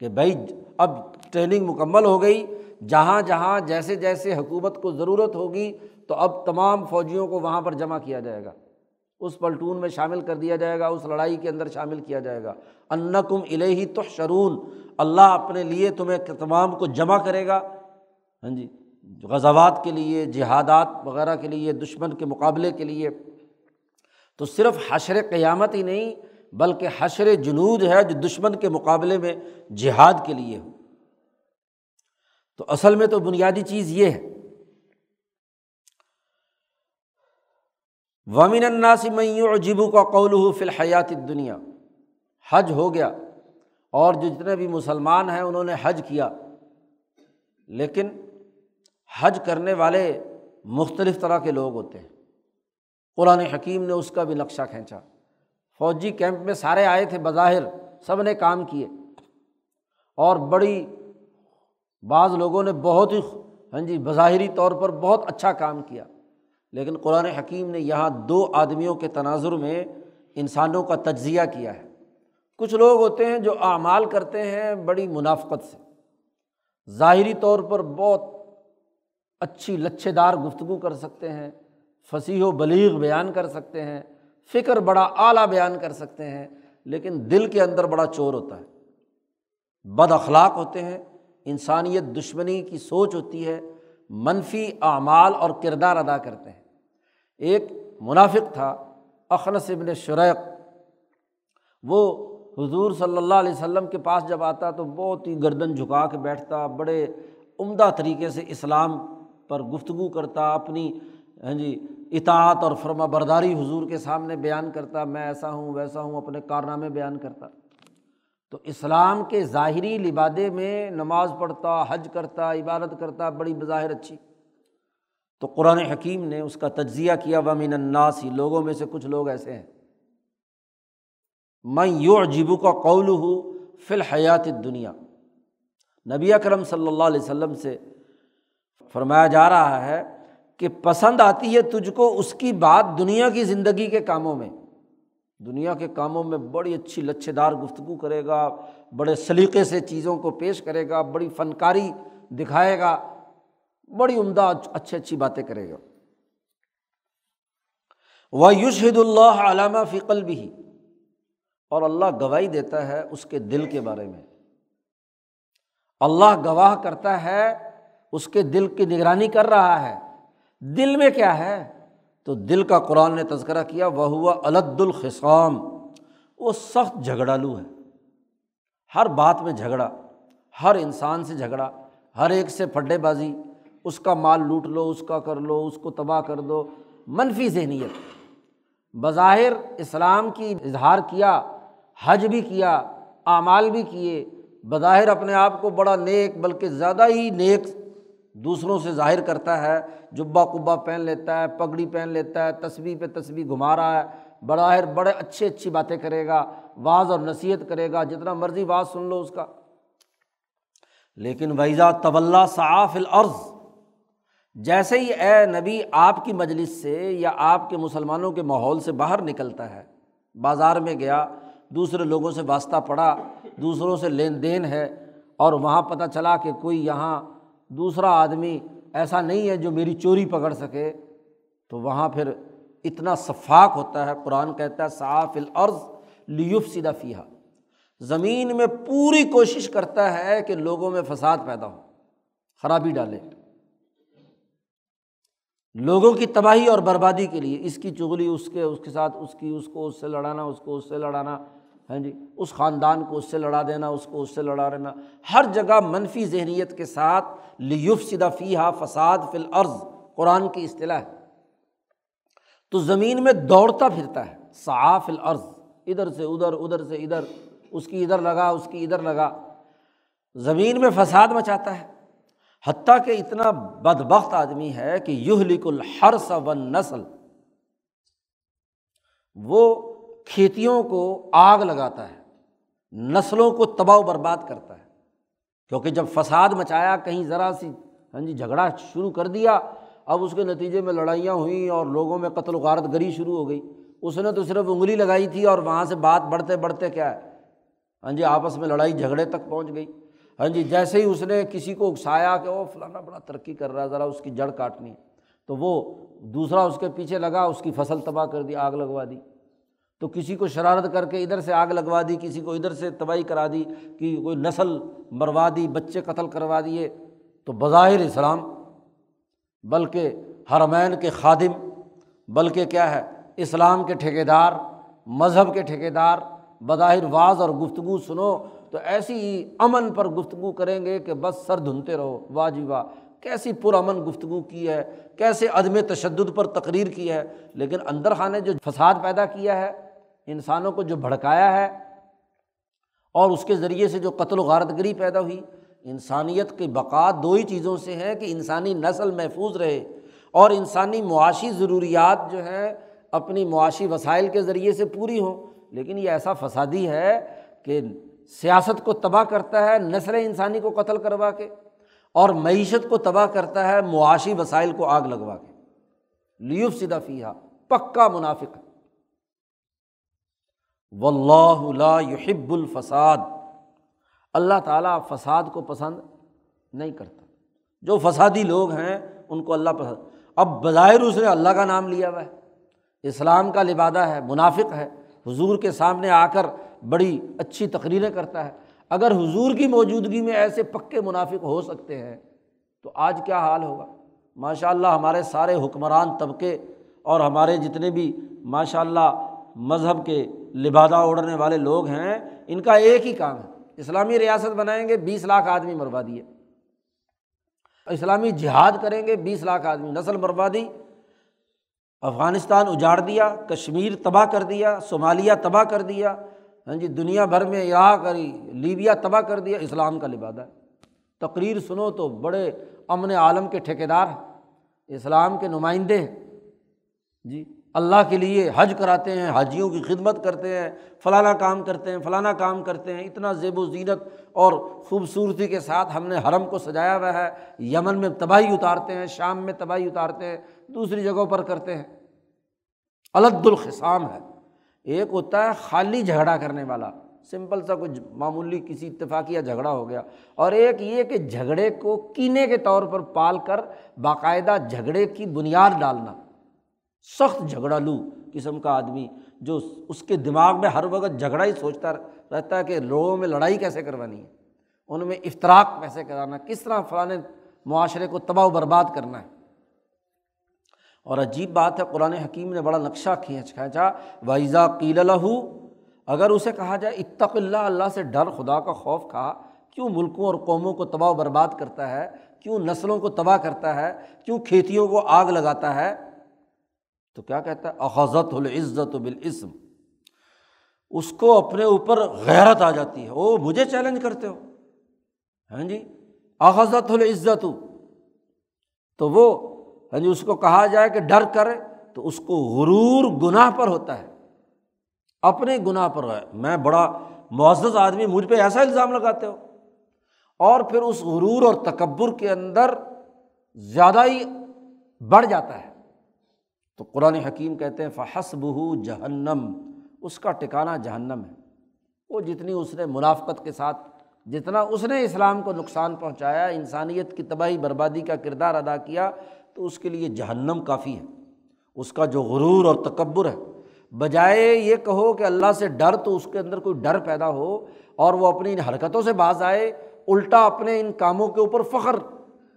کہ بھائی، اب ٹریننگ مکمل ہو گئی، جہاں جہاں جیسے جیسے حکومت کو ضرورت ہوگی، تو اب تمام فوجیوں کو وہاں پر جمع کیا جائے گا۔ اس پلٹون میں شامل کر دیا جائے گا، اس لڑائی کے اندر شامل کیا جائے گا۔ ان کم الہی اللہ اپنے لیے تمہیں تمام کو جمع کرے گا۔ ہاں جی غزوات کے لیے، جہادات وغیرہ کے لیے، دشمن کے مقابلے کے لیے۔ تو صرف حشر قیامت ہی نہیں، بلکہ حشر جنود ہے جو دشمن کے مقابلے میں جہاد کے لیے ہو تو اصل میں تو بنیادی چیز یہ ہے۔ ومن الناس میں جبو کا قول فی الحیات دنیا حج ہو گیا۔ اور جو جتنے بھی مسلمان ہیں، انہوں نے حج کیا۔ لیکن حج کرنے والے مختلف طرح کے لوگ ہوتے ہیں۔ قرآن حکیم نے اس کا بھی نقشہ کھینچا۔ فوجی کیمپ میں سارے آئے تھے، بظاہر سب نے کام کیے۔ اور بڑی، بعض لوگوں نے بہت ہی ہاں جی بظاہری طور پر بہت اچھا کام کیا۔ لیکن قرآن حکیم نے یہاں دو آدمیوں کے تناظر میں انسانوں کا تجزیہ کیا ہے۔ کچھ لوگ ہوتے ہیں جو اعمال کرتے ہیں بڑی منافقت سے۔ ظاہری طور پر بہت اچھی لچھے دار گفتگو کر سکتے ہیں۔ فصیح و بلیغ بیان کر سکتے ہیں، فکر بڑا اعلیٰ بیان کر سکتے ہیں، لیکن دل کے اندر بڑا چور ہوتا ہے۔ بد اخلاق ہوتے ہیں، انسانیت دشمنی کی سوچ ہوتی ہے، منفی اعمال اور کردار ادا کرتے ہیں۔ ایک منافق تھا، اخنس ابن شریق۔ وہ حضور صلی اللہ علیہ وسلم کے پاس جب آتا تو بہت ہی گردن جھکا کے بیٹھتا، بڑے عمدہ طریقے سے اسلام پر گفتگو کرتا، اپنی ہاں جی اطاعت اور فرما برداری حضور کے سامنے بیان کرتا، میں ایسا ہوں، ویسا ہوں، اپنے کارنامے بیان کرتا۔ تو اسلام کے ظاہری لبادے میں نماز پڑھتا، حج کرتا، عبادت کرتا، بڑی بظاہر اچھی۔ تو قرآن حکیم نے اس کا تجزیہ کیا، ومن الناسی لوگوں میں سے کچھ لوگ ایسے ہیں۔ میں یو عجیبو کا قول ہوں فی الحیات دنیا نبی اکرم صلی اللہ علیہ وسلم سے فرمایا جا رہا ہے کہ پسند آتی ہے تجھ کو اس کی بات دنیا کی زندگی کے کاموں میں۔ دنیا کے کاموں میں بڑی اچھی لچھے دار گفتگو کرے گا، بڑے سلیقے سے چیزوں کو پیش کرے گا، بڑی فنکاری دکھائے گا، بڑی عمدہ اچھی اچھی باتیں کرے گا۔ وہ یوشد اللہ علامہ فکل بھی اور اللہ گواہی دیتا ہے اس کے دل کے بارے میں۔ اللہ گواہ کرتا ہے، اس کے دل کی نگرانی کر رہا ہے۔ دل میں کیا ہے؟ تو دل کا قرآن نے تذکرہ کیا وہ ہوا الد الخصام۔ وہ سخت جھگڑالو ہے۔ ہر بات میں جھگڑا، ہر انسان سے جھگڑا، ہر ایک سے پھڈے بازی۔ اس کا مال لوٹ لو، اس کا کر لو، اس کو تباہ کر دو، منفی ذہنیت۔ بظاہر اسلام کی اظہار کیا، حج بھی کیا، اعمال بھی کیے، بظاہر اپنے آپ کو بڑا نیک بلکہ زیادہ ہی نیک دوسروں سے ظاہر کرتا ہے جبا کبا پہن لیتا ہے، پگڑی پہن لیتا ہے تصویر پہ تصویر گھما رہا ہے، بظاہر بڑے اچھی اچھی باتیں کرے گا بعض اور نصیحت کرے گا، جتنا مرضی بات سن لو اس کا۔ لیکن ویزا طول صاف العرض جیسے ہی اے نبی آپ کی مجلس سے یا آپ کے مسلمانوں کے ماحول سے باہر نکلتا ہے، بازار میں گیا، دوسرے لوگوں سے واسطہ پڑا، دوسروں سے لین دین ہے، اور وہاں پتہ چلا کہ کوئی یہاں دوسرا آدمی ایسا نہیں ہے جو میری چوری پکڑ سکے، تو وہاں پھر اتنا شفاق ہوتا ہے، قرآن کہتا ہے، صاف العرض لیوف سیدھا فیحا زمین میں پوری کوشش کرتا ہے کہ لوگوں میں فساد پیدا ہو، خرابی ڈالے۔ لوگوں کی تباہی اور بربادی کے لیے اس کی چغلی، اس کے اس کے ساتھ اس کی، اس کو، اس سے لڑانا، اس کو، اس سے لڑانا۔ ہاں جی اس خاندان کو اس سے لڑا دینا، اس کو اس سے لڑا دینا۔ ہر جگہ منفی ذہنیت کے ساتھ لیف سدا فیحا فساد فی العرض قرآن کی اصطلاح ہے۔ تو زمین میں دوڑتا پھرتا ہے صاف العرض ادھر سے ادھر ادھر سے ادھر، اس کی ادھر لگا، اس کی ادھر لگا۔ زمین میں فساد مچاتا ہے۔ حتیٰ کہ اتنا بد بخت آدمی ہے کہ یوہ لک الحرس و نسل وہ کھیتیوں کو آگ لگاتا ہے، نسلوں کو تباہ و برباد کرتا ہے۔ کیونکہ جب فساد مچایا، کہیں ذرا سی ہاں جی جھگڑا شروع کر دیا، اب اس کے نتیجے میں لڑائیاں ہوئیں اور لوگوں میں قتل و غارت گری شروع ہو گئی۔ اس نے تو صرف انگلی لگائی تھی اور وہاں سے بات بڑھتے بڑھتے کیا ہے؟ ہاں جی آپس میں لڑائی جھگڑے تک پہنچ گئی۔ ہاں جی جیسے ہی اس نے کسی کو اکسایا کہ وہ فلانا بڑا ترقی کر رہا ہے، ذرا اس کی جڑ کاٹنی تو وہ دوسرا اس کے پیچھے لگا، اس کی فصل تباہ کر دی، آگ لگوا دی۔ تو کسی کو شرارت کر کے ادھر سے آگ لگوا دی، کسی کو ادھر سے تباہی کرا دی، کہ کوئی نسل مروا دی، بچے قتل کروا دیے، تو بظاہر اسلام، بلکہ حرمین کے خادم، بلکہ کیا ہے، اسلام کے ٹھیکیدار، مذہب کے ٹھیکیدار، بظاہر واض اور گفتگو سنو، تو ایسی امن پر گفتگو کریں گے کہ بس سر دھنتے رہو، واہ جی واہ، کیسی پرامن گفتگو کی ہے، کیسے عدم تشدد پر تقریر کی ہے، لیکن اندر خانے جو فساد پیدا کیا ہے انسانوں کو جو بھڑکایا ہے اور اس کے ذریعے سے جو قتل و غارت گری پیدا ہوئی، انسانیت کی بقا دو ہی چیزوں سے ہے کہ انسانی نسل محفوظ رہے اور انسانی معاشی ضروریات جو ہیں اپنی معاشی وسائل کے ذریعے سے پوری ہوں۔ لیکن یہ ایسا فسادی ہے کہ سیاست کو تباہ کرتا ہے نسل انسانی کو قتل کروا کے اور معیشت کو تباہ کرتا ہے معاشی وسائل کو آگ لگوا کے۔ لیوف سیدھا فیحا پکا منافق۔ و اللہ یحب الفساد۔ اللہ تعالیٰ فساد کو پسند نہیں کرتا۔ جو فسادی لوگ ہیں، ان کو اللہ پسند۔ اب بظاہر اس نے اللہ کا نام لیا ہوا ہے۔ اسلام کا لبادہ ہے، منافق ہے۔ حضور کے سامنے آ کر بڑی اچھی تقریریں کرتا ہے۔ اگر حضور کی موجودگی میں ایسے پکے منافق ہو سکتے ہیں، تو آج کیا حال ہوگا؟ ماشاء اللہ ہمارے سارے حکمران طبقے اور ہمارے جتنے بھی ماشاء اللہ مذہب کے لبادہ اوڑھنے والے لوگ ہیں، ان کا ایک ہی کام ہے۔ اسلامی ریاست بنائیں گے، بیس لاکھ آدمی مروا دیے۔ اسلامی جہاد کریں گے، بیس لاکھ آدمی نسل بربادی افغانستان اجاڑ دیا، کشمیر تباہ کر دیا، صومالیہ تباہ کر دیا۔ ہاں جی دنیا بھر میں عراق اور لیبیا تباہ کر دیا، اسلام کا لبادہ ہے۔ تقریر سنو تو بڑے امن عالم کے ٹھیکیدار ہیں۔ اسلام کے نمائندے ہیں۔ جی۔ اللہ کے لیے حج کراتے ہیں، حاجیوں کی خدمت کرتے ہیں، فلانا کام کرتے ہیں، فلانا کام کرتے ہیں، اتنا زیب و زینت اور خوبصورتی کے ساتھ ہم نے حرم کو سجایا ہوا ہے۔ یمن میں تباہی اتارتے ہیں، شام میں تباہی اتارتے ہیں، دوسری جگہوں پر کرتے ہیں۔ الد الخصام ہے۔ ایک ہوتا ہے خالی جھگڑا کرنے والا۔ سمپل سا کچھ معمولی کسی اتفاقیہ جھگڑا ہو گیا۔ اور ایک یہ کہ جھگڑے کو کینے کے طور پر پال کر باقاعدہ جھگڑے کی بنیاد ڈالنا۔ سخت جھگڑا لو قسم کا آدمی جو اس کے دماغ میں ہر وقت جھگڑا ہی سوچتا رہتا ہے کہ لوگوں میں لڑائی کیسے کروانی ہے؟ ان میں افطراک کیسے کرانا کس طرح فلاں معاشرے کو تباہ و برباد کرنا ہے؟ اور عجیب بات ہے، قرآن حکیم نے بڑا نقشہ کھینچ کھینچا وائزا قیل الح اگر اسے کہا جائے، اتق اللہ اللہ سے ڈر، خدا کا خوف کھا، کیوں ملکوں اور قوموں کو تباہ و برباد کرتا ہے؟ کیوں نسلوں کو تباہ کرتا ہے؟ کیوں کھیتیوں کو آگ لگاتا ہے؟ تو کیا کہتا ہے؟ احضت العزت و اس کو اپنے اوپر غیرت آ جاتی ہے۔ او مجھے چیلنج کرتے ہو۔ ہاں جی؟ احضت العزت۔ تو وہ ہاں جی اس کو کہا جائے کہ ڈر کرے تو اس کو غرور گناہ پر ہوتا ہے۔ اپنے گناہ پر ہے۔ میں بڑا معزز آدمی، مجھ پہ ایسا الزام لگاتے ہو۔ اور پھر اس غرور اور تکبر کے اندر زیادہ ہی بڑھ جاتا ہے۔ تو قرآن حکیم کہتے ہیں فحس بہو جہنم اس کا ٹکانا جہنم ہے۔ وہ جتنی اس نے منافقت کے ساتھ، جتنا اس نے اسلام کو نقصان پہنچایا، انسانیت کی تباہی، بربادی کا کردار ادا کیا، تو اس کے لیے جہنم کافی ہے۔ اس کا جو غرور اور تکبر ہے، بجائے یہ کہو کہ اللہ سے ڈر تو اس کے اندر کوئی ڈر پیدا ہو اور وہ اپنی ان حرکتوں سے باز آئے، الٹا اپنے ان کاموں کے اوپر فخر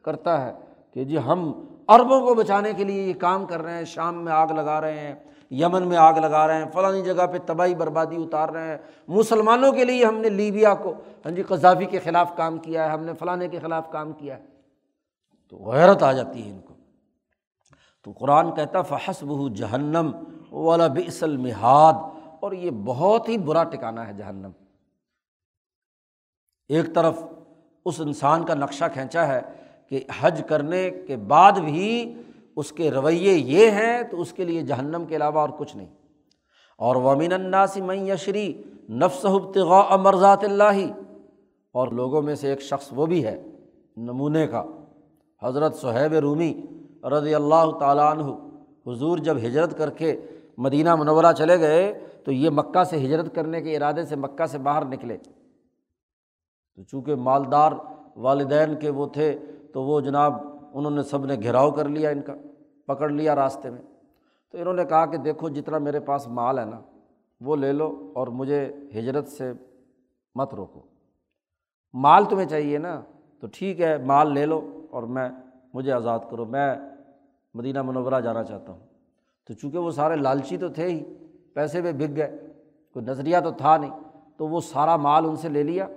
کرتا ہے کہ جی ہم عربوں کو بچانے کے لیے یہ کام کر رہے ہیں، شام میں آگ لگا رہے ہیں، یمن میں آگ لگا رہے ہیں، فلانی جگہ پہ تباہی بربادی اتار رہے ہیں۔ مسلمانوں کے لیے ہم نے لیبیا کو ہاں جی قذافی کے خلاف کام کیا ہے، ہم نے فلانے کے خلاف کام کیا ہے۔ تو غیرت آ جاتی ہے ان کو۔ تو قرآن کہتا فحس بہ جہنم والا بسل مہاد اور یہ بہت ہی برا ٹکانا ہے جہنم۔ ایک طرف اس انسان کا نقشہ کھینچا ہے کہ حج کرنے کے بعد بھی اس کے رویے یہ ہیں تو اس کے لیے جہنم کے علاوہ اور کچھ نہیں۔ اور ومن الناس من یشری نفس ابتغاء امرضات اللہ۔ اور لوگوں میں سے ایک شخص وہ بھی ہے، نمونے کا، حضرت صہیب رومی رضی اللہ تعالیٰ عنہ۔ حضور جب ہجرت کر کے مدینہ منورہ چلے گئے تو یہ مکہ سے ہجرت کرنے کے ارادے سے مکہ سے باہر نکلے۔ تو چونکہ مالدار والدین کے وہ تھے تو وہ جناب انہوں نے سب نے گھیراؤ کر لیا ان کا، پکڑ لیا راستے میں۔ تو انہوں نے کہا کہ دیکھو جتنا میرے پاس مال ہے نا، وہ لے لو اور مجھے ہجرت سے مت روکو۔ مال تمہیں چاہیے نا، تو ٹھیک ہے، مال لے لو اور میں، مجھے آزاد کرو۔ میں مدینہ منورہ جانا چاہتا ہوں۔ تو چونکہ وہ سارے لالچی تو تھے ہی، پیسے پہ بک گئے، کوئی نظریہ تو تھا نہیں، تو وہ سارا مال ان سے لے لیا۔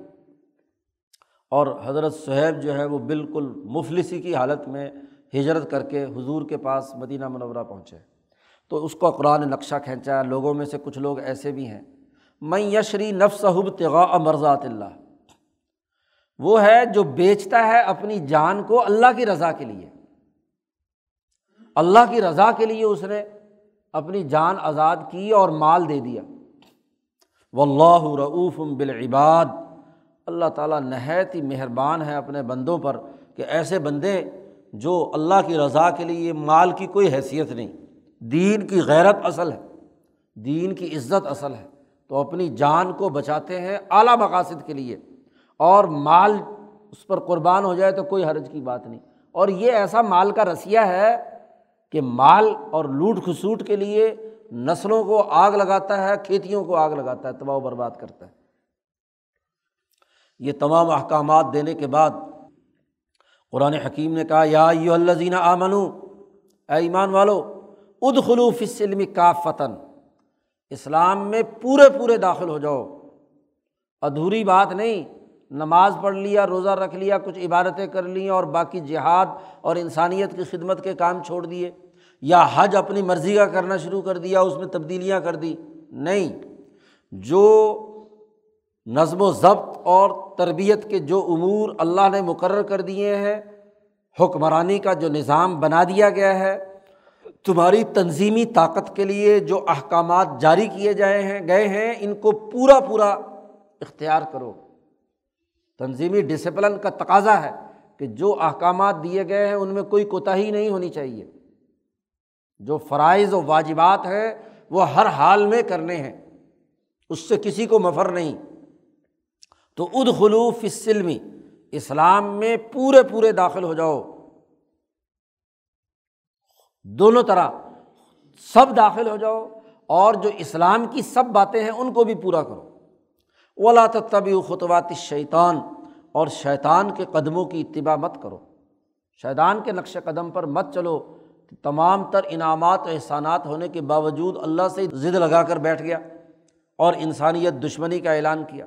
اور حضرت صہیب جو ہے وہ بالکل مفلسی کی حالت میں ہجرت کر کے حضور کے پاس مدینہ منورہ پہنچے۔ تو اس کو قرآن نقشہ کھینچا ہے لوگوں میں سے کچھ لوگ ایسے بھی ہیں۔ میں یشری نفس حب تغا مرضات اللہ وہ ہے جو بیچتا ہے اپنی جان کو اللہ کی رضا کے لیے۔ اللہ کی رضا کے لیے اس نے اپنی جان آزاد کی اور مال دے دیا۔ و اللہ رعوف بالعباد اللہ تعالیٰ نہایت ہی مہربان ہے اپنے بندوں پر کہ ایسے بندے جو اللہ کی رضا کے لیے مال کی کوئی حیثیت نہیں، دین کی غیرت اصل ہے، دین کی عزت اصل ہے، تو اپنی جان کو بچاتے ہیں اعلیٰ مقاصد کے لیے۔ اور مال اس پر قربان ہو جائے تو کوئی حرج کی بات نہیں۔ اور یہ ایسا مال کا رسیہ ہے کہ مال اور لوٹ کھسوٹ کے لیے نسلوں کو آگ لگاتا ہے، کھیتیوں کو آگ لگاتا ہے، تباہ و برباد کرتا ہے۔ یہ تمام احکامات دینے کے بعد قرآن حکیم نے کہا، یا یو الزین آمن اے ایمان والو اد خلوف اسلم کا فتن اسلام میں پورے پورے داخل ہو جاؤ۔ ادھوری بات نہیں، نماز پڑھ لیا، روزہ رکھ لیا، کچھ عبادتیں کر لیں اور باقی جہاد اور انسانیت کی خدمت کے کام چھوڑ دیے۔ یا حج اپنی مرضی کا کرنا شروع کر دیا، اس میں تبدیلیاں کر دی۔ نہیں، جو نظم و ضبط اور تربیت کے جو امور اللہ نے مقرر کر دیے ہیں، حکمرانی کا جو نظام بنا دیا گیا ہے، تمہاری تنظیمی طاقت کے لیے جو احکامات جاری کیے جائے ہیں، گئے ہیں، ان کو پورا پورا اختیار کرو۔ تنظیمی ڈسپلن کا تقاضا ہے کہ جو احکامات دیے گئے ہیں، ان میں کوئی کوتاہی نہیں ہونی چاہیے۔ جو فرائض و واجبات ہیں، وہ ہر حال میں کرنے ہیں۔ اس سے کسی کو مفر نہیں۔ تو اد خلوف اسلمی اسلام میں پورے پورے داخل ہو جاؤ۔ دونوں طرح سب داخل ہو جاؤ اور جو اسلام کی سب باتیں ہیں ان کو بھی پورا کرو۔ اولا تبی خطوات شیطان اور شیطان کے قدموں کی اتباع مت کرو۔ شیطان کے نقش قدم پر مت چلو۔ تمام تر انعامات و احسانات ہونے کے باوجود اللہ سے ضد لگا کر بیٹھ گیا اور انسانیت دشمنی کا اعلان کیا۔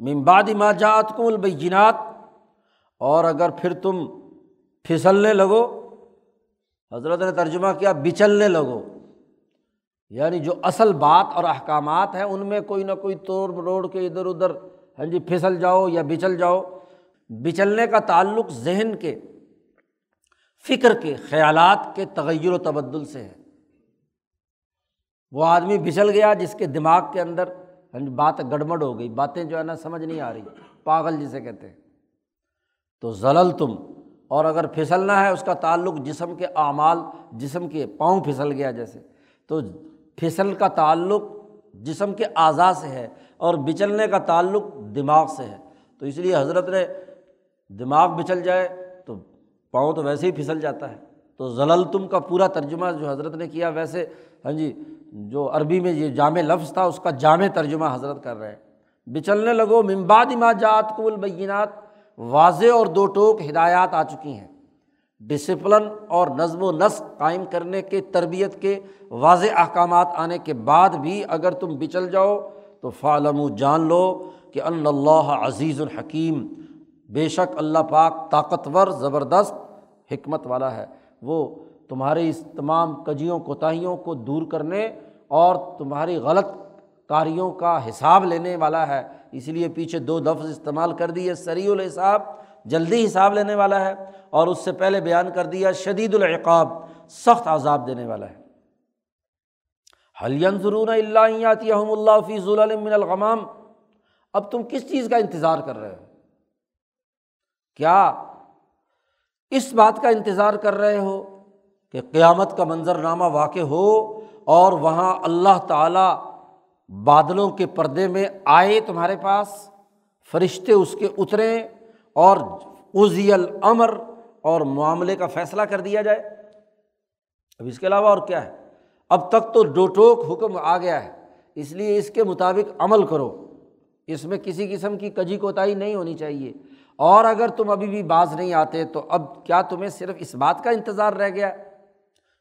ممباد ماجات کو البینات، اور اگر پھر تم پھسلنے لگو، حضرت نے ترجمہ کیا، بچلنے لگو۔ یعنی جو اصل بات اور احکامات ہیں، ان میں کوئی نہ کوئی توڑ مروڑ کے ادھر ادھر ہاں جی پھسل جاؤ یا بچل جاؤ۔ بچلنے کا تعلق ذہن کے، فکر کے، خیالات کے تغیر و تبدل سے ہے۔ وہ آدمی بچل گیا جس کے دماغ کے اندر بات گڑبڑ ہو گئی، باتیں جو ہے نا سمجھ نہیں آ رہی۔ پاگل جسے کہتے ہیں۔ تو زلل تم اور اگر پھسلنا ہے اس کا تعلق جسم کے اعمال، جسم کے پاؤں پھسل گیا جیسے۔ تو پھسل کا تعلق جسم کے اعضاء سے ہے، اور بچلنے کا تعلق دماغ سے ہے۔ تو اس لیے حضرت نے دماغ بچل جائے تو پاؤں تو ویسے ہی پھسل جاتا ہے۔ تو ضلل تم کا پورا ترجمہ جو حضرت نے کیا، ویسے ہاں جی جو عربی میں یہ جامع لفظ تھا، اس کا جامع ترجمہ حضرت کر رہے ہیں۔ بچلنے لگو ممباد ما جات کو البینات، واضح اور دو ٹوک ہدایات آ چکی ہیں۔ ڈسپلن اور نظم و نسق قائم کرنے کے، تربیت کے، واضح احکامات آنے کے بعد بھی اگر تم بچل جاؤ، تو فعالم و جان لو کہ اللہ عزیز الحکیم بے شک اللہ پاک طاقتور، زبردست حکمت والا ہے۔ وہ تمہارے اس تمام کجیوں، کوتاہیوں کو دور کرنے اور تمہاری غلط کاریوں کا حساب لینے والا ہے۔ اس لیے پیچھے دو لفظ استعمال کر دیے سری الحساب، جلدی حساب لینے والا ہے، اور اس سے پہلے بیان کر دیا، شدید العقاب، سخت عذاب دینے والا ہے۔ حلین ضرور اللہ اللہ فیض من الغمام؟ اب تم کس چیز کا انتظار کر رہے ہو؟ کیا اس بات کا انتظار کر رہے ہو کہ قیامت کا منظر نامہ واقع ہو اور وہاں اللہ تعالیٰ بادلوں کے پردے میں آئے تمہارے پاس، فرشتے اس کے اتریں اور عزی العمر اور معاملے کا فیصلہ کر دیا جائے۔ اب اس کے علاوہ اور کیا ہے؟ اب تک تو ڈوٹوک حکم آ گیا ہے، اس لیے اس کے مطابق عمل کرو۔ اس میں کسی قسم کی کجی کوتاہی نہیں ہونی چاہیے۔ اور اگر تم ابھی بھی باز نہیں آتے تو اب کیا تمہیں صرف اس بات کا انتظار رہ گیا؟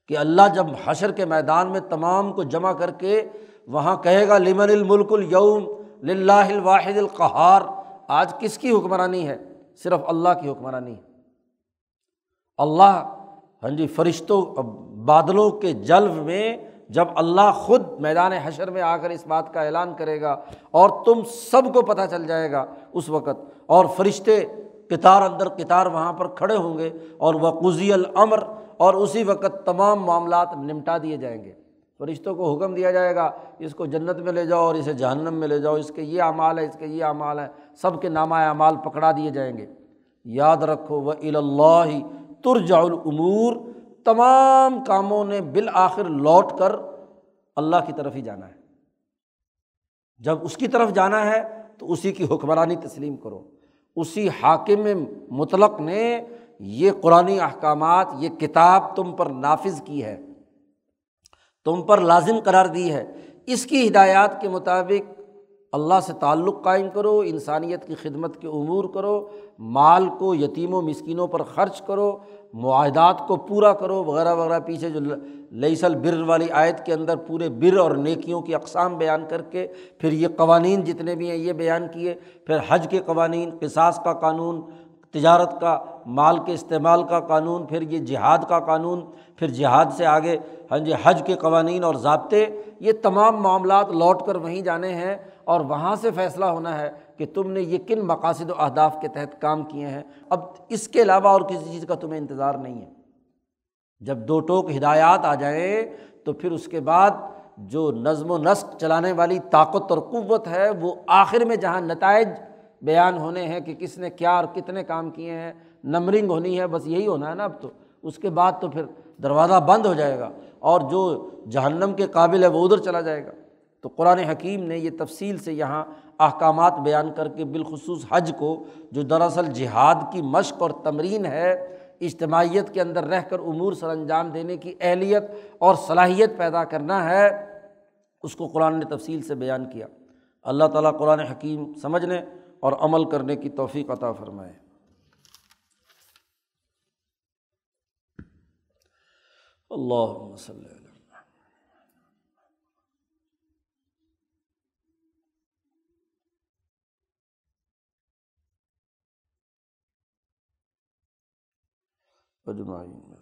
کہ اللہ جب حشر کے میدان میں تمام کو جمع کر کے وہاں کہے گا، لمن الملک الوم لاہ الواحد القہار، آج کس کی حکمرانی ہے؟ صرف اللہ کی حکمرانی ہے۔ اللہ ہاں جی فرشتوں بادلوں کے جلب میں جب اللہ خود میدان حشر میں آ کر اس بات کا اعلان کرے گا اور تم سب کو پتہ چل جائے گا اس وقت، اور فرشتے کتار اندر کتار وہاں پر کھڑے ہوں گے، اور وہ قزی العمر اور اسی وقت تمام معاملات نمٹا دیے جائیں گے۔ فرشتوں کو حکم دیا جائے گا، اس کو جنت میں لے جاؤ اور اسے جہنم میں لے جاؤ، اس کے یہ اعمال ہے، اس کے یہ اعمال ہے۔ سب کے نامہ اعمال پکڑا دیے جائیں گے۔ یاد رکھو وہ اللہ ترجا العمور تمام کاموں نے بالآخر لوٹ کر اللہ کی طرف ہی جانا ہے۔ جب اس کی طرف جانا ہے تو اسی کی حکمرانی تسلیم کرو۔ اسی حاکم مطلق نے یہ قرآن احکامات، یہ کتاب تم پر نافذ کی ہے، تم پر لازم قرار دی ہے۔ اس کی ہدایات کے مطابق اللہ سے تعلق قائم کرو، انسانیت کی خدمت کے امور کرو، مال کو یتیم و مسکینوں پر خرچ کرو، معاہدات کو پورا کرو، وغیرہ وغیرہ۔ پیچھے جو لئیسل بر والی آیت کے اندر پورے بر اور نیکیوں کی اقسام بیان کر کے پھر یہ قوانین جتنے بھی ہیں، یہ بیان کیے۔ پھر حج کے قوانین، قصاص کا قانون تجارت کا، مال کے استعمال کا قانون، پھر یہ جہاد کا قانون، پھر جہاد سے آگے ہاں جی حج کے قوانین اور ضابطے، یہ تمام معاملات لوٹ کر وہیں جانے ہیں اور وہاں سے فیصلہ ہونا ہے کہ تم نے یہ کن مقاصد و اہداف کے تحت کام کیے ہیں۔ اب اس کے علاوہ اور کسی چیز کا تمہیں انتظار نہیں ہے۔ جب دو ٹوک ہدایات آ جائیں تو پھر اس کے بعد جو نظم و نسق چلانے والی طاقت اور قوت ہے وہ آخر میں جہاں نتائج بیان ہونے ہیں کہ کس نے کیا اور کتنے کام کیے ہیں، نمبرنگ ہونی ہے، بس یہی ہونا ہے نا اب تو۔ اس کے بعد تو پھر دروازہ بند ہو جائے گا اور جو جہنم کے قابل ہے وہ ادھر چلا جائے گا۔ تو قرآن حکیم نے یہ تفصیل سے یہاں احکامات بیان کر کے بالخصوص حج کو، جو دراصل جہاد کی مشق اور تمرین ہے، اجتماعیت کے اندر رہ کر امور سر انجام دینے کی اہلیت اور صلاحیت پیدا کرنا ہے، اس کو قرآن نے تفصیل سے بیان کیا۔ اللہ تعالیٰ قرآن حکیم سمجھنے اور عمل کرنے کی توفیق عطا فرمائے۔ اللہ وسلم۔ اجمعین۔